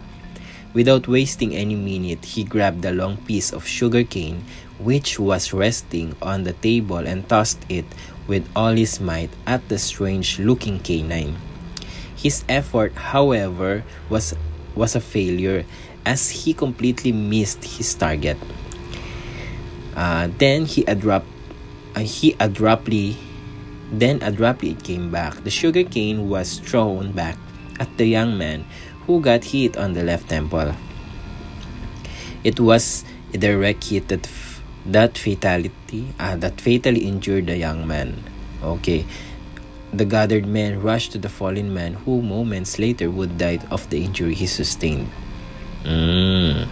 Without wasting any minute, he grabbed a long piece of sugar cane which was resting on the table and tossed it with all his might at the strange looking canine. His effort, however, was, was a failure as he completely missed his target. Uh, then he abrupt, uh, he abruptly, then abruptly it came back. The sugar cane was thrown back at the young man who got hit on the left temple. It was a direct hit that that fatality uh, that fatally injured the young man okay the gathered men rushed to the fallen man who moments later would die of the injury he sustained mm.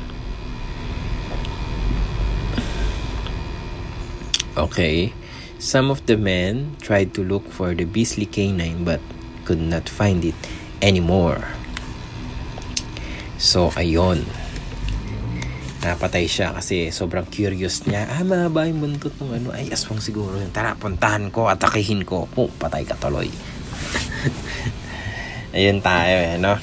Okay some of the men tried to look for the beastly canine but could not find it anymore so ayon napatay siya kasi sobrang curious niya. Ah, mahaba yung buntot ng ano. Ay, aswang siguro yun. Tara, puntahan ko, atakihin ko. Oh, patay ka tuloy. Ayun tayo eh, no?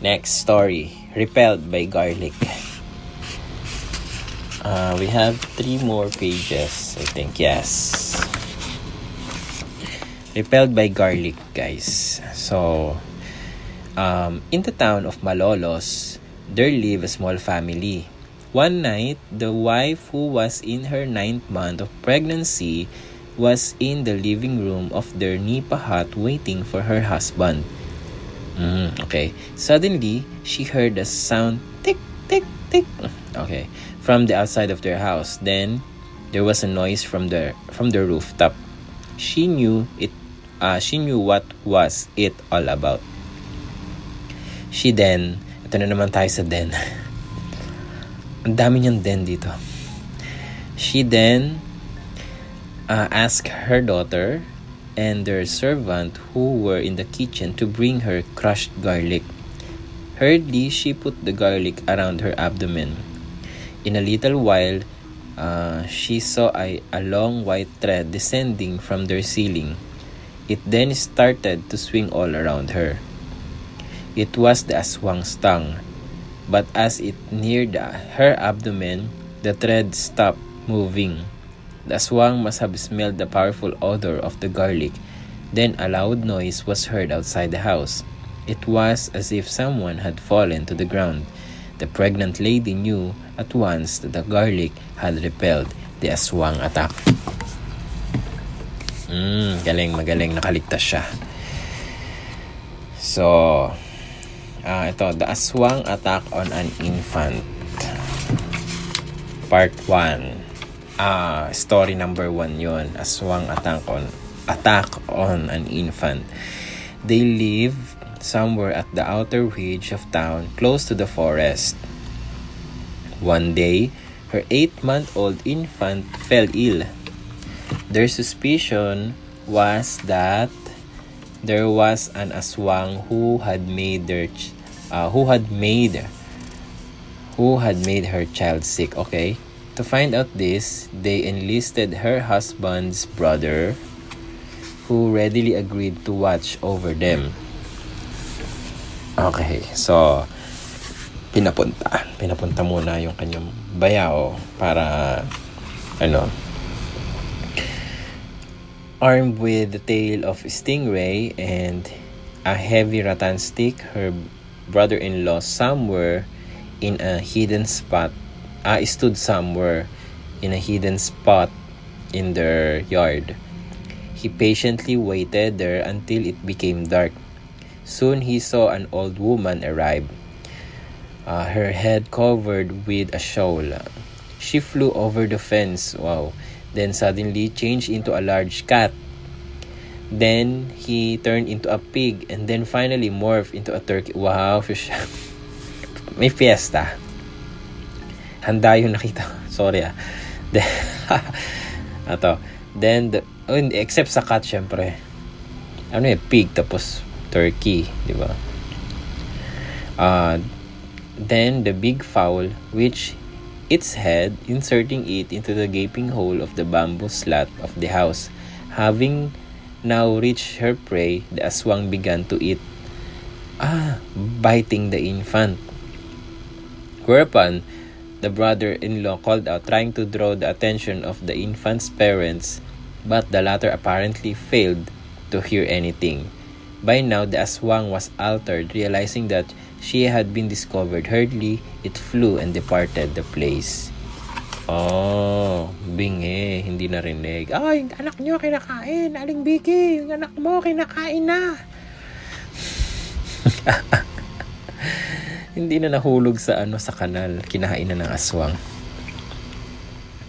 Next story. Repelled by garlic. Uh, we have three more pages, I think. Yes. Repelled by garlic, guys. So, um, in the town of Malolos, there lived a small family. One night, the wife who was in her ninth month of pregnancy was in the living room of their nipa hut waiting for her husband. Mm, okay. Suddenly, she heard a sound tick, tick, tick. Okay. From the outside of their house. Then, there was a noise from the from the rooftop. She knew it. Uh, she knew what was it all about. She then ito na naman tayo sa den. Ang dami niyang den dito. She then uh, asked her daughter and their servant who were in the kitchen to bring her crushed garlic. Hurriedly, she put the garlic around her abdomen. In a little while, uh, she saw a, a long white thread descending from their ceiling. It then started to swing all around her. It was the aswang's tongue, but as it neared her abdomen, the thread stopped moving. The aswang must have smelled the powerful odor of the garlic. Then a loud noise was heard outside the house. It was as if someone had fallen to the ground. The pregnant lady knew at once that the garlic had repelled the aswang attack. Mm, galing, magaling, nakaligtas siya. So, Uh, ito, The Aswang Attack on an Infant. Part 1. Ah, uh, story number 1 yon Aswang Attack on Attack on an Infant. They live somewhere at the outer ridge of town, close to the forest. One day, her eight-month-old infant fell ill. Their suspicion was that there was an aswang who had made their uh, who had made who had made her child sick. Okay, to find out this, they enlisted her husband's brother, who readily agreed to watch over them. Okay, so pinapunta. Pinapunta muna yung kanyang bayaw para ano armed with the tail of stingray and a heavy rattan stick, her brother-in-law somewhere in a hidden spot uh, stood somewhere in a hidden spot in their yard. He patiently waited there until it became dark. Soon he saw an old woman arrive, uh, her head covered with a shawl. She flew over the fence, wow, then suddenly changed into a large cat. Then he turned into a pig and then finally morphed into a turkey. Wow, may fiesta. handa yung nakita. Sorry ah. Then, ato. Then, the, oh, except sa cat, syempre. Ano eh, pig, tapos turkey, di ba? Uh, then, the big fowl, which its head, inserting it into the gaping hole of the bamboo slat of the house. Having now reached her prey, the aswang began to eat. Ah, biting the infant. Whereupon, the brother-in-law called out, trying to draw the attention of the infant's parents, but the latter apparently failed to hear anything. By now, the aswang was altered, realizing that she had been discovered. Hurriedly, it flew and departed the place. Oh, bingi, hindi narinig. Ay, anak nyo kinakain. Aling Biki, yung anak mo kinakain na. hindi na nahulog sa ano sa kanal kinahain na ng aswang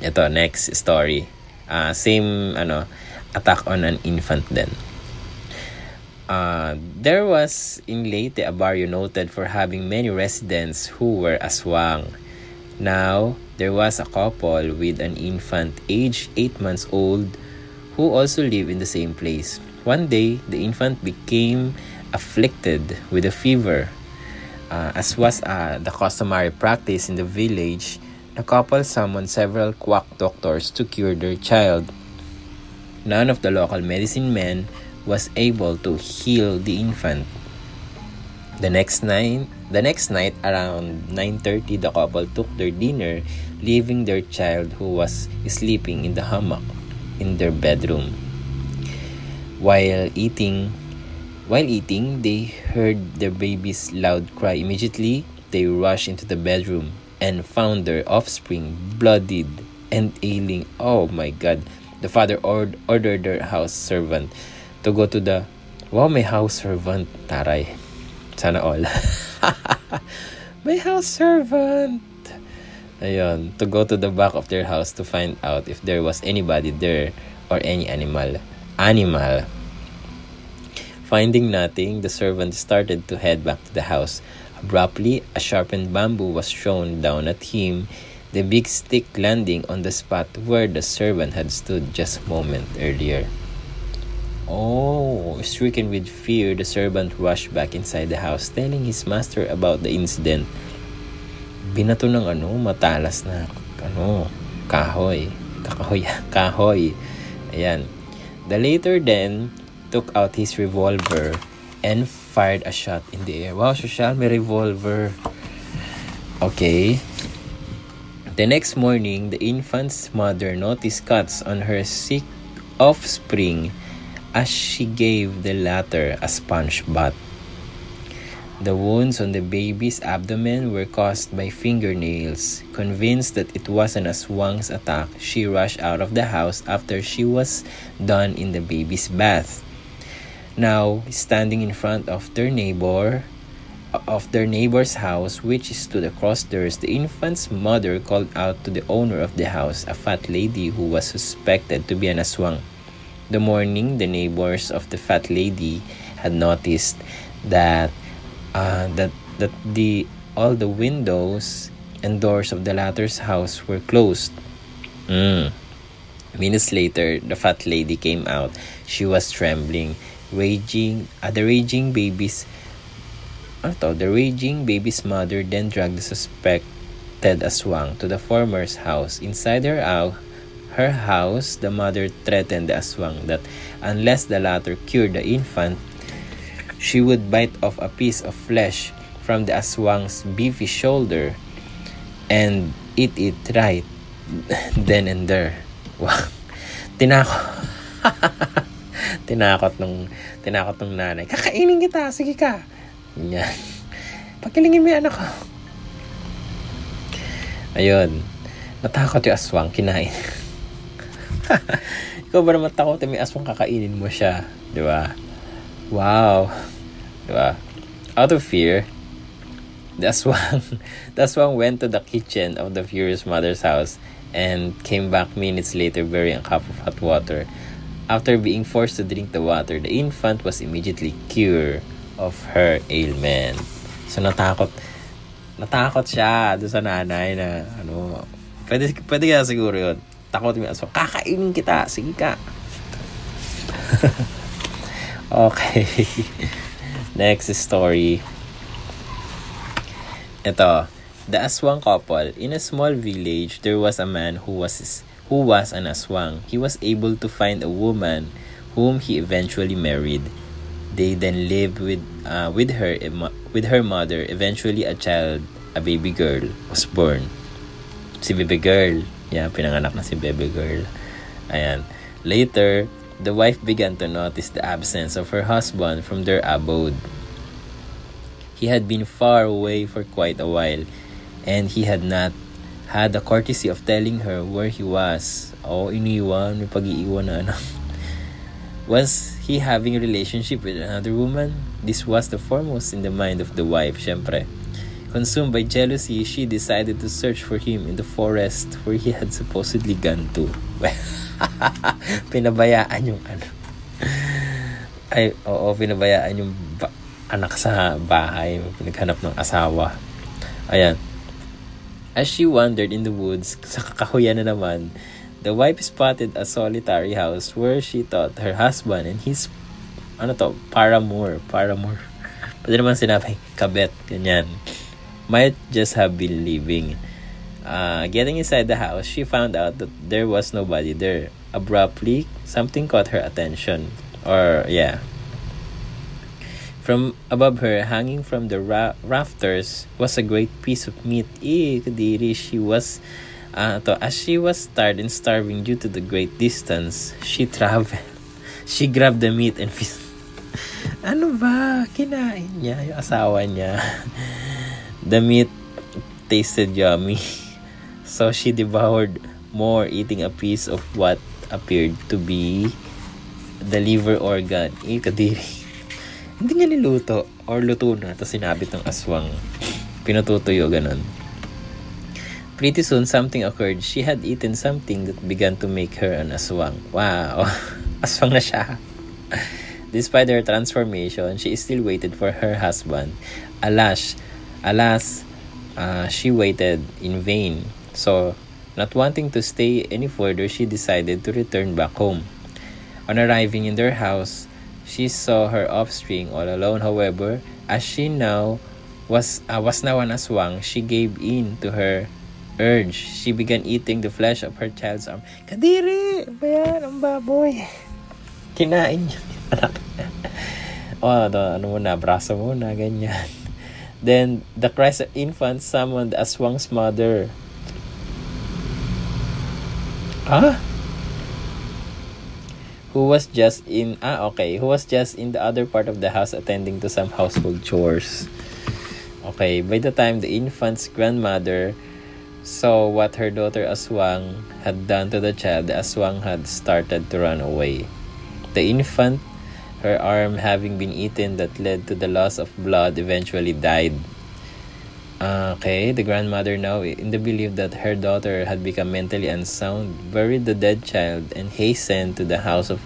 ito next story uh, same ano attack on an infant then uh, there was in Leyte a barrio noted for having many residents who were aswang. Now there was a couple with an infant aged 8 months old who also lived in the same place. One day the infant became afflicted with a fever. Uh, as was uh, the customary practice in the village, the couple summoned several quack doctors to cure their child. None of the local medicine men was able to heal the infant. The next night, the next night around 9:30 the couple took their dinner, leaving their child who was sleeping in the hammock in their bedroom. While eating, While eating, they heard their baby's loud cry. Immediately, they rushed into the bedroom and found their offspring bloodied and ailing. Oh my god. The father ordered their house servant to go to the Wow, may house servant. Taray. Sana all. may house servant. Ayun. To go to the back of their house to find out if there was anybody there or any animal. Animal. Finding nothing, the servant started to head back to the house. Abruptly, a sharpened bamboo was thrown down at him, the big stick landing on the spot where the servant had stood just a moment earlier. Oh, stricken with fear, the servant rushed back inside the house, telling his master about the incident. Binato ng ano, matalas na ano, kahoy. Kahoy, kahoy. Ayan. The later then, took out his revolver and fired a shot in the air. Wow, social, may revolver. Okay. The next morning, the infant's mother noticed cuts on her sick offspring as she gave the latter a sponge bath. The wounds on the baby's abdomen were caused by fingernails. Convinced that it was an aswang's attack, she rushed out of the house after she was done in the baby's bath. Now, standing in front of their neighbor, of their neighbor's house, which stood across theirs, the infant's mother called out to the owner of the house, a fat lady who was suspected to be an aswang. The morning, the neighbors of the fat lady had noticed that uh, that that the all the windows and doors of the latter's house were closed. Mm. Minutes later, the fat lady came out. She was trembling, raging. Uh, the raging baby's ano the raging baby's mother then dragged the suspected aswang to the former's house. Inside her, uh, her house, the mother threatened the aswang that unless the latter cured the infant, she would bite off a piece of flesh from the aswang's beefy shoulder and eat it right then and there. Wow. Tinakot. tinakot nung tinakot nung nanay. Kakainin kita, sige ka. Yan. Pagkilingin mo yung anak ko. Ayun. Natakot yung aswang, kinain. Ikaw ba naman takot may aswang kakainin mo siya? Di ba? Wow. Di ba? Out of fear, the aswang, the aswang went to the kitchen of the furious mother's house and came back minutes later bearing a cup of hot water. After being forced to drink the water, the infant was immediately cured of her ailment. So natakot natakot siya doon sa nanay na ano, pwede, pwede kaya siguro yun. Takot mo, so kakainin kita, sige ka. okay. Next story. Ito, the aswang couple. In a small village, there was a man who was who was an aswang. He was able to find a woman whom he eventually married. They then lived with uh, with her with her mother. Eventually, a child, a baby girl, was born. Si baby girl, yeah, pinanganak na si baby girl. Ayan. Later, the wife began to notice the absence of her husband from their abode. He had been far away for quite a while, and he had not had the courtesy of telling her where he was. Oh, iniwan, may pag-iiwan na ano. Was he having a relationship with another woman? This was the foremost in the mind of the wife, syempre. Consumed by jealousy, she decided to search for him in the forest where he had supposedly gone to. pinabayaan yung ano. Ay, oo, pinabayaan yung ba- anak sa bahay. Pinaghanap ng asawa. Ayan. As she wandered in the woods, sa kakahuyan na naman, The wife spotted a solitary house where she thought her husband and his ano to, paramour, paramour. Pwede naman sinabi, kabet, ganyan. Might just have been living. Uh, getting inside the house, she found out that there was nobody there. Abruptly, something caught her attention. Or, yeah. From above her, hanging from the ra- rafters, was a great piece of meat. Kadiri, she was uh, to, as she was tired and starving due to the great distance, she traveled. She grabbed the meat and feast. ano ba? Kinain niya yung asawa niya. The meat tasted yummy. So she devoured more, eating a piece of what appeared to be the liver organ. Eh, kadiri. Hindi niya niluto or luto na. Tapos sinabit ng aswang. Pinututuyo, ganun. Pretty soon, something occurred. She had eaten something that began to make her an aswang. Wow! aswang na siya. Despite her transformation, she still waited for her husband. Alas, alas, uh, she waited in vain. So, not wanting to stay any further, she decided to return back home. On arriving in their house, she saw her offspring all alone. However, as she now was uh, was now an aswang, she gave in to her urge, she began eating the flesh of her child's arm. Kadiri! Bayan, ang baboy. Kinain niya. oh, ano, ano muna, braso muna, ganyan. Then, the cries of infant summoned Aswang's mother. Ah? Who was just in, ah, okay, who was just in the other part of the house attending to some household chores. Okay, by the time the infant's grandmother saw what her daughter Aswang had done to the child, the Aswang had started to run away. The infant, her arm having been eaten that led to the loss of blood, eventually died. Ah, okay, the grandmother now, in the belief that her daughter had become mentally unsound, buried the dead child and hastened to the house of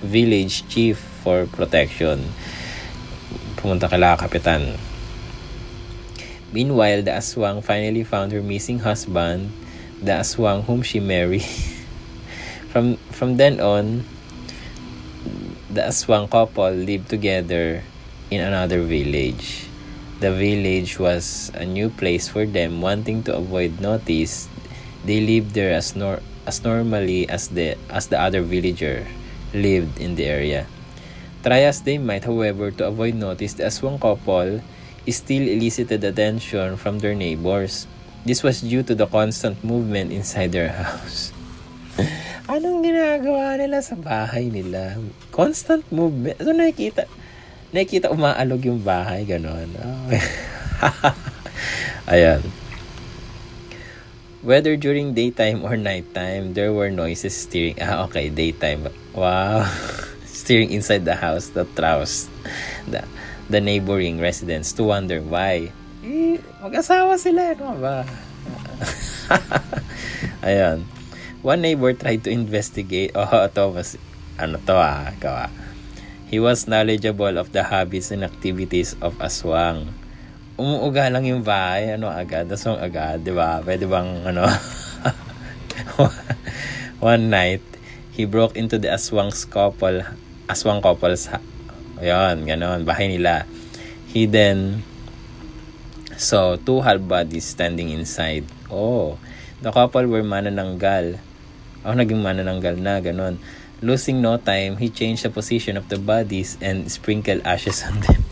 village chief for protection. Pumunta kala kapitan. Meanwhile, the aswang finally found her missing husband, the aswang whom she married. from from then on, the aswang couple lived together in another village. The village was a new place for them, wanting to avoid notice. They lived there as nor as normally as the as the other villager lived in the area. Try as they might, however, to avoid notice, the aswang couple still elicited attention from their neighbors. This was due to the constant movement inside their house. Anong ginagawa nila sa bahay nila? Constant movement. So nakikita, nakikita umaalog yung bahay, ganon. Oh. Ayan. Whether during daytime or nighttime, there were noises stirring. Ah, okay, daytime. Wow. stirring inside the house that roused the, the neighboring residents to wonder why. Eh, mag-asawa sila. Ano ba? Ayan. One neighbor tried to investigate. Oh, ito was, ano to ah, gawa. He was knowledgeable of the habits and activities of aswang. Umuuga lang yung bahay, ano agad, aswang agad, di ba? Pwede bang, ano, one night, he broke into the aswang's couple, aswang couple's, ayun, ganon, bahay nila. He then saw two half bodies standing inside. Oh, the couple were manananggal. Oh, naging manananggal na, ganon. Losing no time, he changed the position of the bodies and sprinkled ashes on them.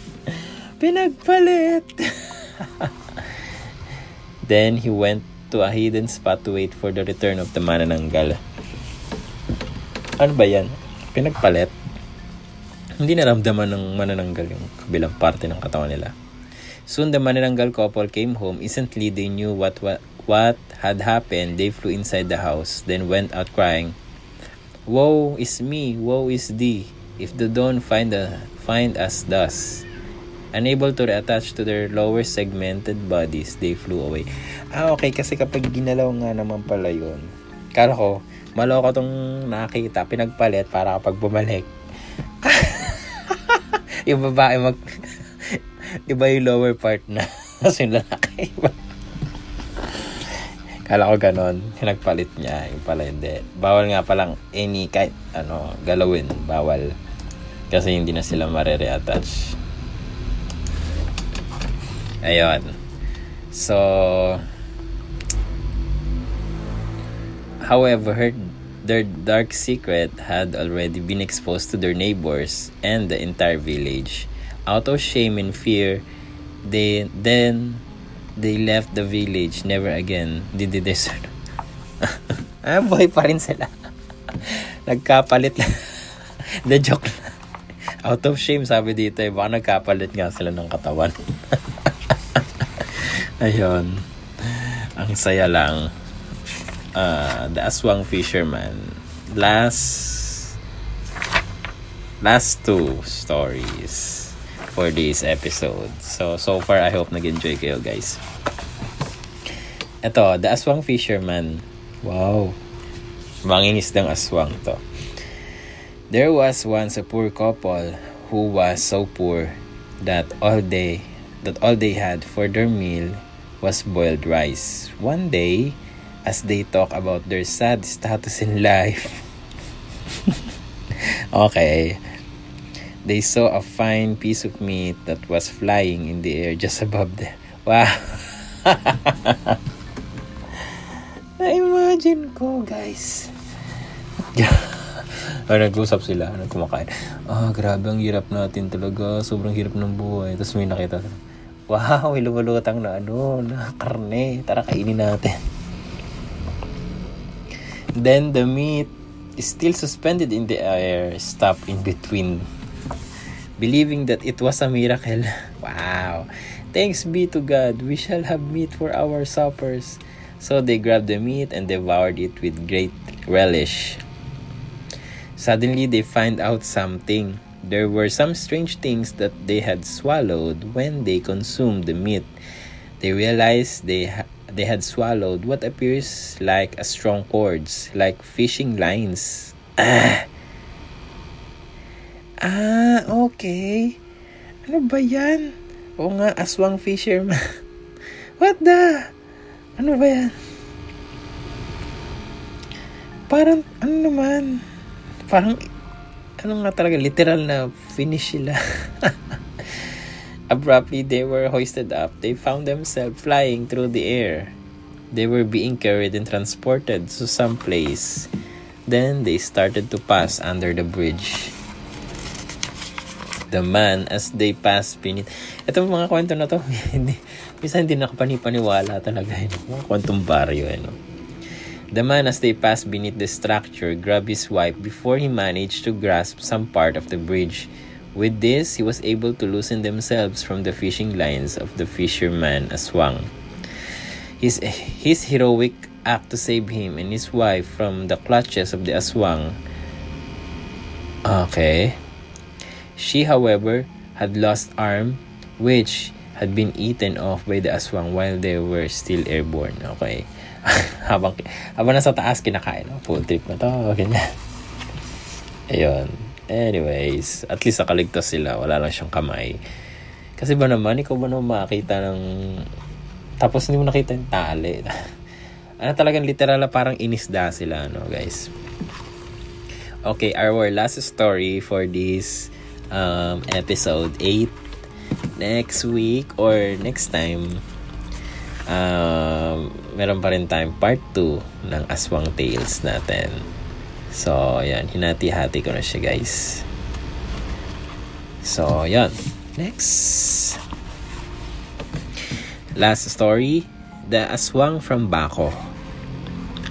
Pinagpalit! then he went to a hidden spot to wait for the return of the manananggal. Ano ba yan? Pinagpalit? Hindi naramdaman ng manananggal yung kabilang parte ng katawan nila. Soon the manananggal couple came home. Instantly they knew what, what what had happened. They flew inside the house, then went out crying, Woe is me, woe is thee, if the dawn find, a, find us thus. Unable to reattach to their lower segmented bodies, they flew away. Ah, okay. Kasi kapag ginalaw nga naman pala yun, kala ko, maloko tong nakita, pinagpalit para kapag bumalik. yung babae mag... iba yung lower part na. Kasi lalaki. Kala ko ganon. Pinagpalit niya. Yung pala hindi. Bawal nga palang any kahit ano, galawin. Bawal. Kasi hindi na sila marere-attach. Ayun. So, however, their dark secret had already been exposed to their neighbors and the entire village. Out of shame and fear, they then they left the village. Never again did they desert. ah, boy pa rin sila. Nagkapalit lang. The joke lang. Out of shame, sabi dito eh. Baka nagkapalit nga sila ng katawan. Ayun. Ang saya lang. Uh, the Aswang Fisherman. Last last two stories for this episode. So, so far, I hope nag-enjoy kayo, guys. Ito, The Aswang Fisherman. Wow. Manginis ng aswang to. There was once a poor couple who was so poor that all they that all they had for their meal was boiled rice. One day, as they talk about their sad status in life, okay, they saw a fine piece of meat that was flying in the air just above them. Wow! Na-imagine ko, guys. Ay, nag-usap sila, nagkumakain. Ah, grabe, ang hirap natin talaga. Sobrang hirap ng buhay. Tapos may nakita. Wow, may lumulutang na ano, na karne. Tara, kainin natin. Then the meat is still suspended in the air, stopped in between. Believing that it was a miracle. Wow. Thanks be to God, we shall have meat for our suppers. So they grabbed the meat and devoured it with great relish. Suddenly, they find out something. There were some strange things that they had swallowed when they consumed the meat. They realized they ha- they had swallowed what appears like a strong cords, like fishing lines. Ah. Ah, okay. Ano ba yan? Oo nga, aswang fisherman. What the? Ano ba yan? Parang, ano naman? Parang, ano nga talaga, literal na finish sila. Abruptly, they were hoisted up. They found themselves flying through the air. They were being carried and transported to some place. Then, they started to pass under the bridge the man as they pass beneath. Ito mga kwento na to, hindi, minsan hindi nakapanipaniwala talaga. Yun. Mga kwentong baryo. Ano. The man as they pass beneath the structure grabbed his wife before he managed to grasp some part of the bridge. With this, he was able to loosen themselves from the fishing lines of the fisherman Aswang. His, his heroic act to save him and his wife from the clutches of the Aswang. Okay. She, however, had lost arm, which had been eaten off by the aswang while they were still airborne. Okay. habang, habang nasa taas, kinakain. Oh, full trip na to. Na. Ayun. Anyways, at least nakaligtas sila. Wala lang siyang kamay. Kasi ba naman, ikaw ba naman makakita ng... Tapos hindi mo nakita yung tali. ano talagang literal na parang inisda sila, no, guys? Okay, our last story for this um, episode 8 next week or next time um, meron pa rin tayong part 2 ng Aswang Tales natin. So, yan. Hinati-hati ko na siya, guys. So, yan. Next. Last story. The Aswang from Baco.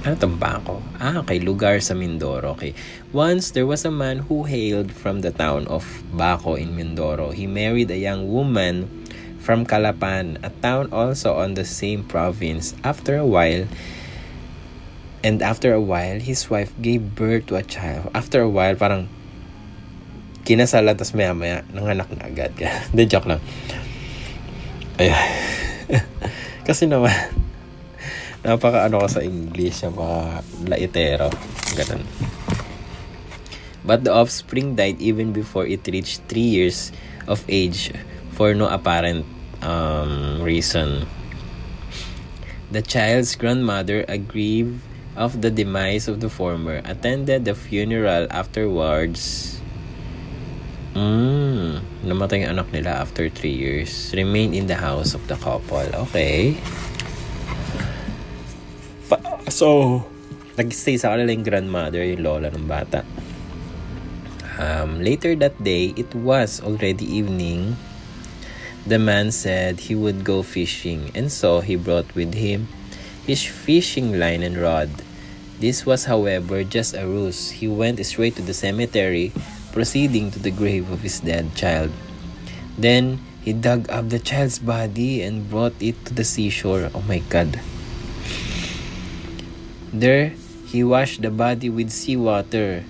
Ano itong Baco? Ah, okay. Lugar sa Mindoro. Okay. Once, there was a man who hailed from the town of Baco in Mindoro. He married a young woman from Calapan, a town also on the same province. After a while, and after a while, his wife gave birth to a child. After a while, parang kinasala, tapos maya maya, nanganak na agad. Hindi, joke lang. Ay, Kasi naman, napaka ano ko sa English, napaka laitero. Ganun. But the offspring died even before it reached 3 years of age for no apparent um, reason. The child's grandmother, aggrieved of the demise of the former, attended the funeral afterwards. Mm, namatay ang anak nila after 3 years. Remained in the house of the couple. Okay. Pa- so, nag-stay sa kanila yung grandmother, yung lola ng bata. Um, later that day, it was already evening. The man said he would go fishing, and so he brought with him his fishing line and rod. This was, however, just a ruse. He went straight to the cemetery, proceeding to the grave of his dead child. Then he dug up the child's body and brought it to the seashore. Oh my god. There, he washed the body with seawater.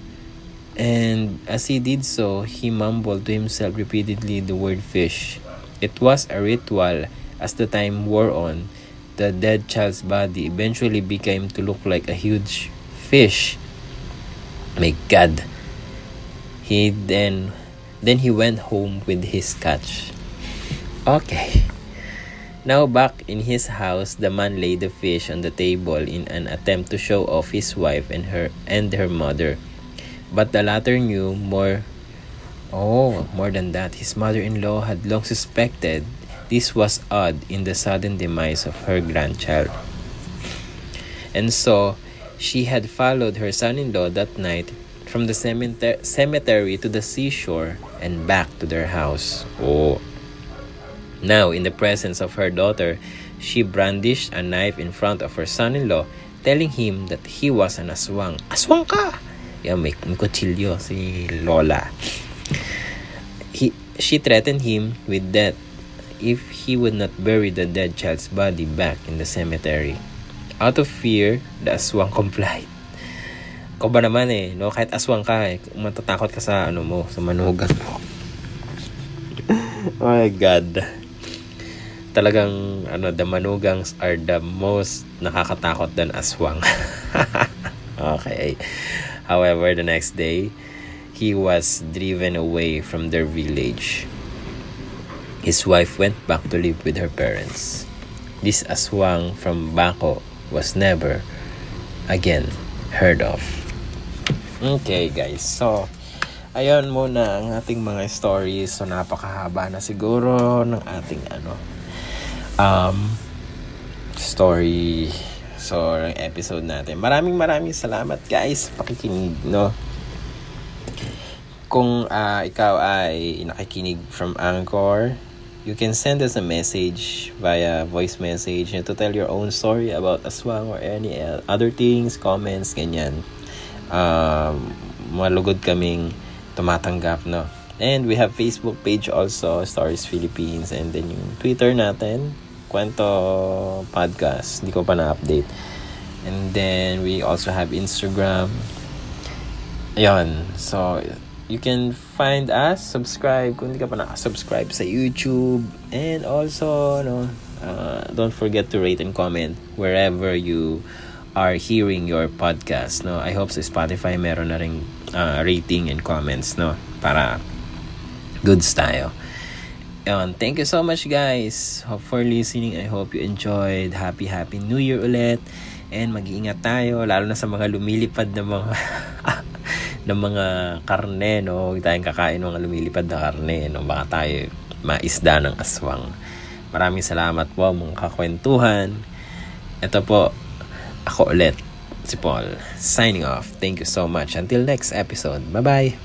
And as he did so, he mumbled to himself repeatedly the word fish. It was a ritual. As the time wore on, the dead child's body eventually became to look like a huge fish. My God. He then then he went home with his catch. Okay. Now back in his house, the man laid the fish on the table in an attempt to show off his wife and her and her mother. But the latter knew more Oh, more than that, his mother-in-law had long suspected this was odd in the sudden demise of her grandchild. And so, she had followed her son-in-law that night from the cemetery to the seashore and back to their house. Oh. Now, in the presence of her daughter, she brandished a knife in front of her son-in-law, telling him that he was an aswang. Aswang ka! Yeah, may, may kutsilyo si Lola. He, she threatened him with death if he would not bury the dead child's body back in the cemetery. Out of fear, the aswang complied. Ikaw ba naman eh, no? Kahit aswang ka eh, matatakot ka sa ano mo, sa manugan mo. oh my God. Talagang, ano, the manugangs are the most nakakatakot than aswang. okay. However, the next day, he was driven away from their village. his wife went back to live with her parents. This aswang from Bako was never again heard of. Okay guys, so ayun muna ang ating mga stories. So napakahaba na siguro ng ating ano um story so ang episode natin. Maraming maraming salamat guys pakikinig no. Kung uh, ikaw ay nakikinig from Anchor, you can send us a message via voice message to tell your own story about aswang or any other things, comments, ganyan. Um, malugod kaming tumatanggap, no? And we have Facebook page also, Stories Philippines. And then yung Twitter natin, Kwento Podcast. Hindi ko pa na-update. And then we also have Instagram. Ayun. So, you can find us, subscribe kung hindi ka pa nakasubscribe sa YouTube. And also, no, uh, don't forget to rate and comment wherever you are hearing your podcast. No, I hope sa Spotify meron na ring uh, rating and comments, no, para goods tayo. Yun, thank you so much guys for listening. I hope you enjoyed. Happy, happy New Year ulit. And mag-iingat tayo, lalo na sa mga lumilipad na mga ng mga karne, no? Huwag tayong kakain ng mga lumilipad na karne, no? Baka tayo maisda ng aswang. Maraming salamat po mga kakwentuhan. Ito po, ako ulit, si Paul, signing off. Thank you so much. Until next episode. Bye-bye!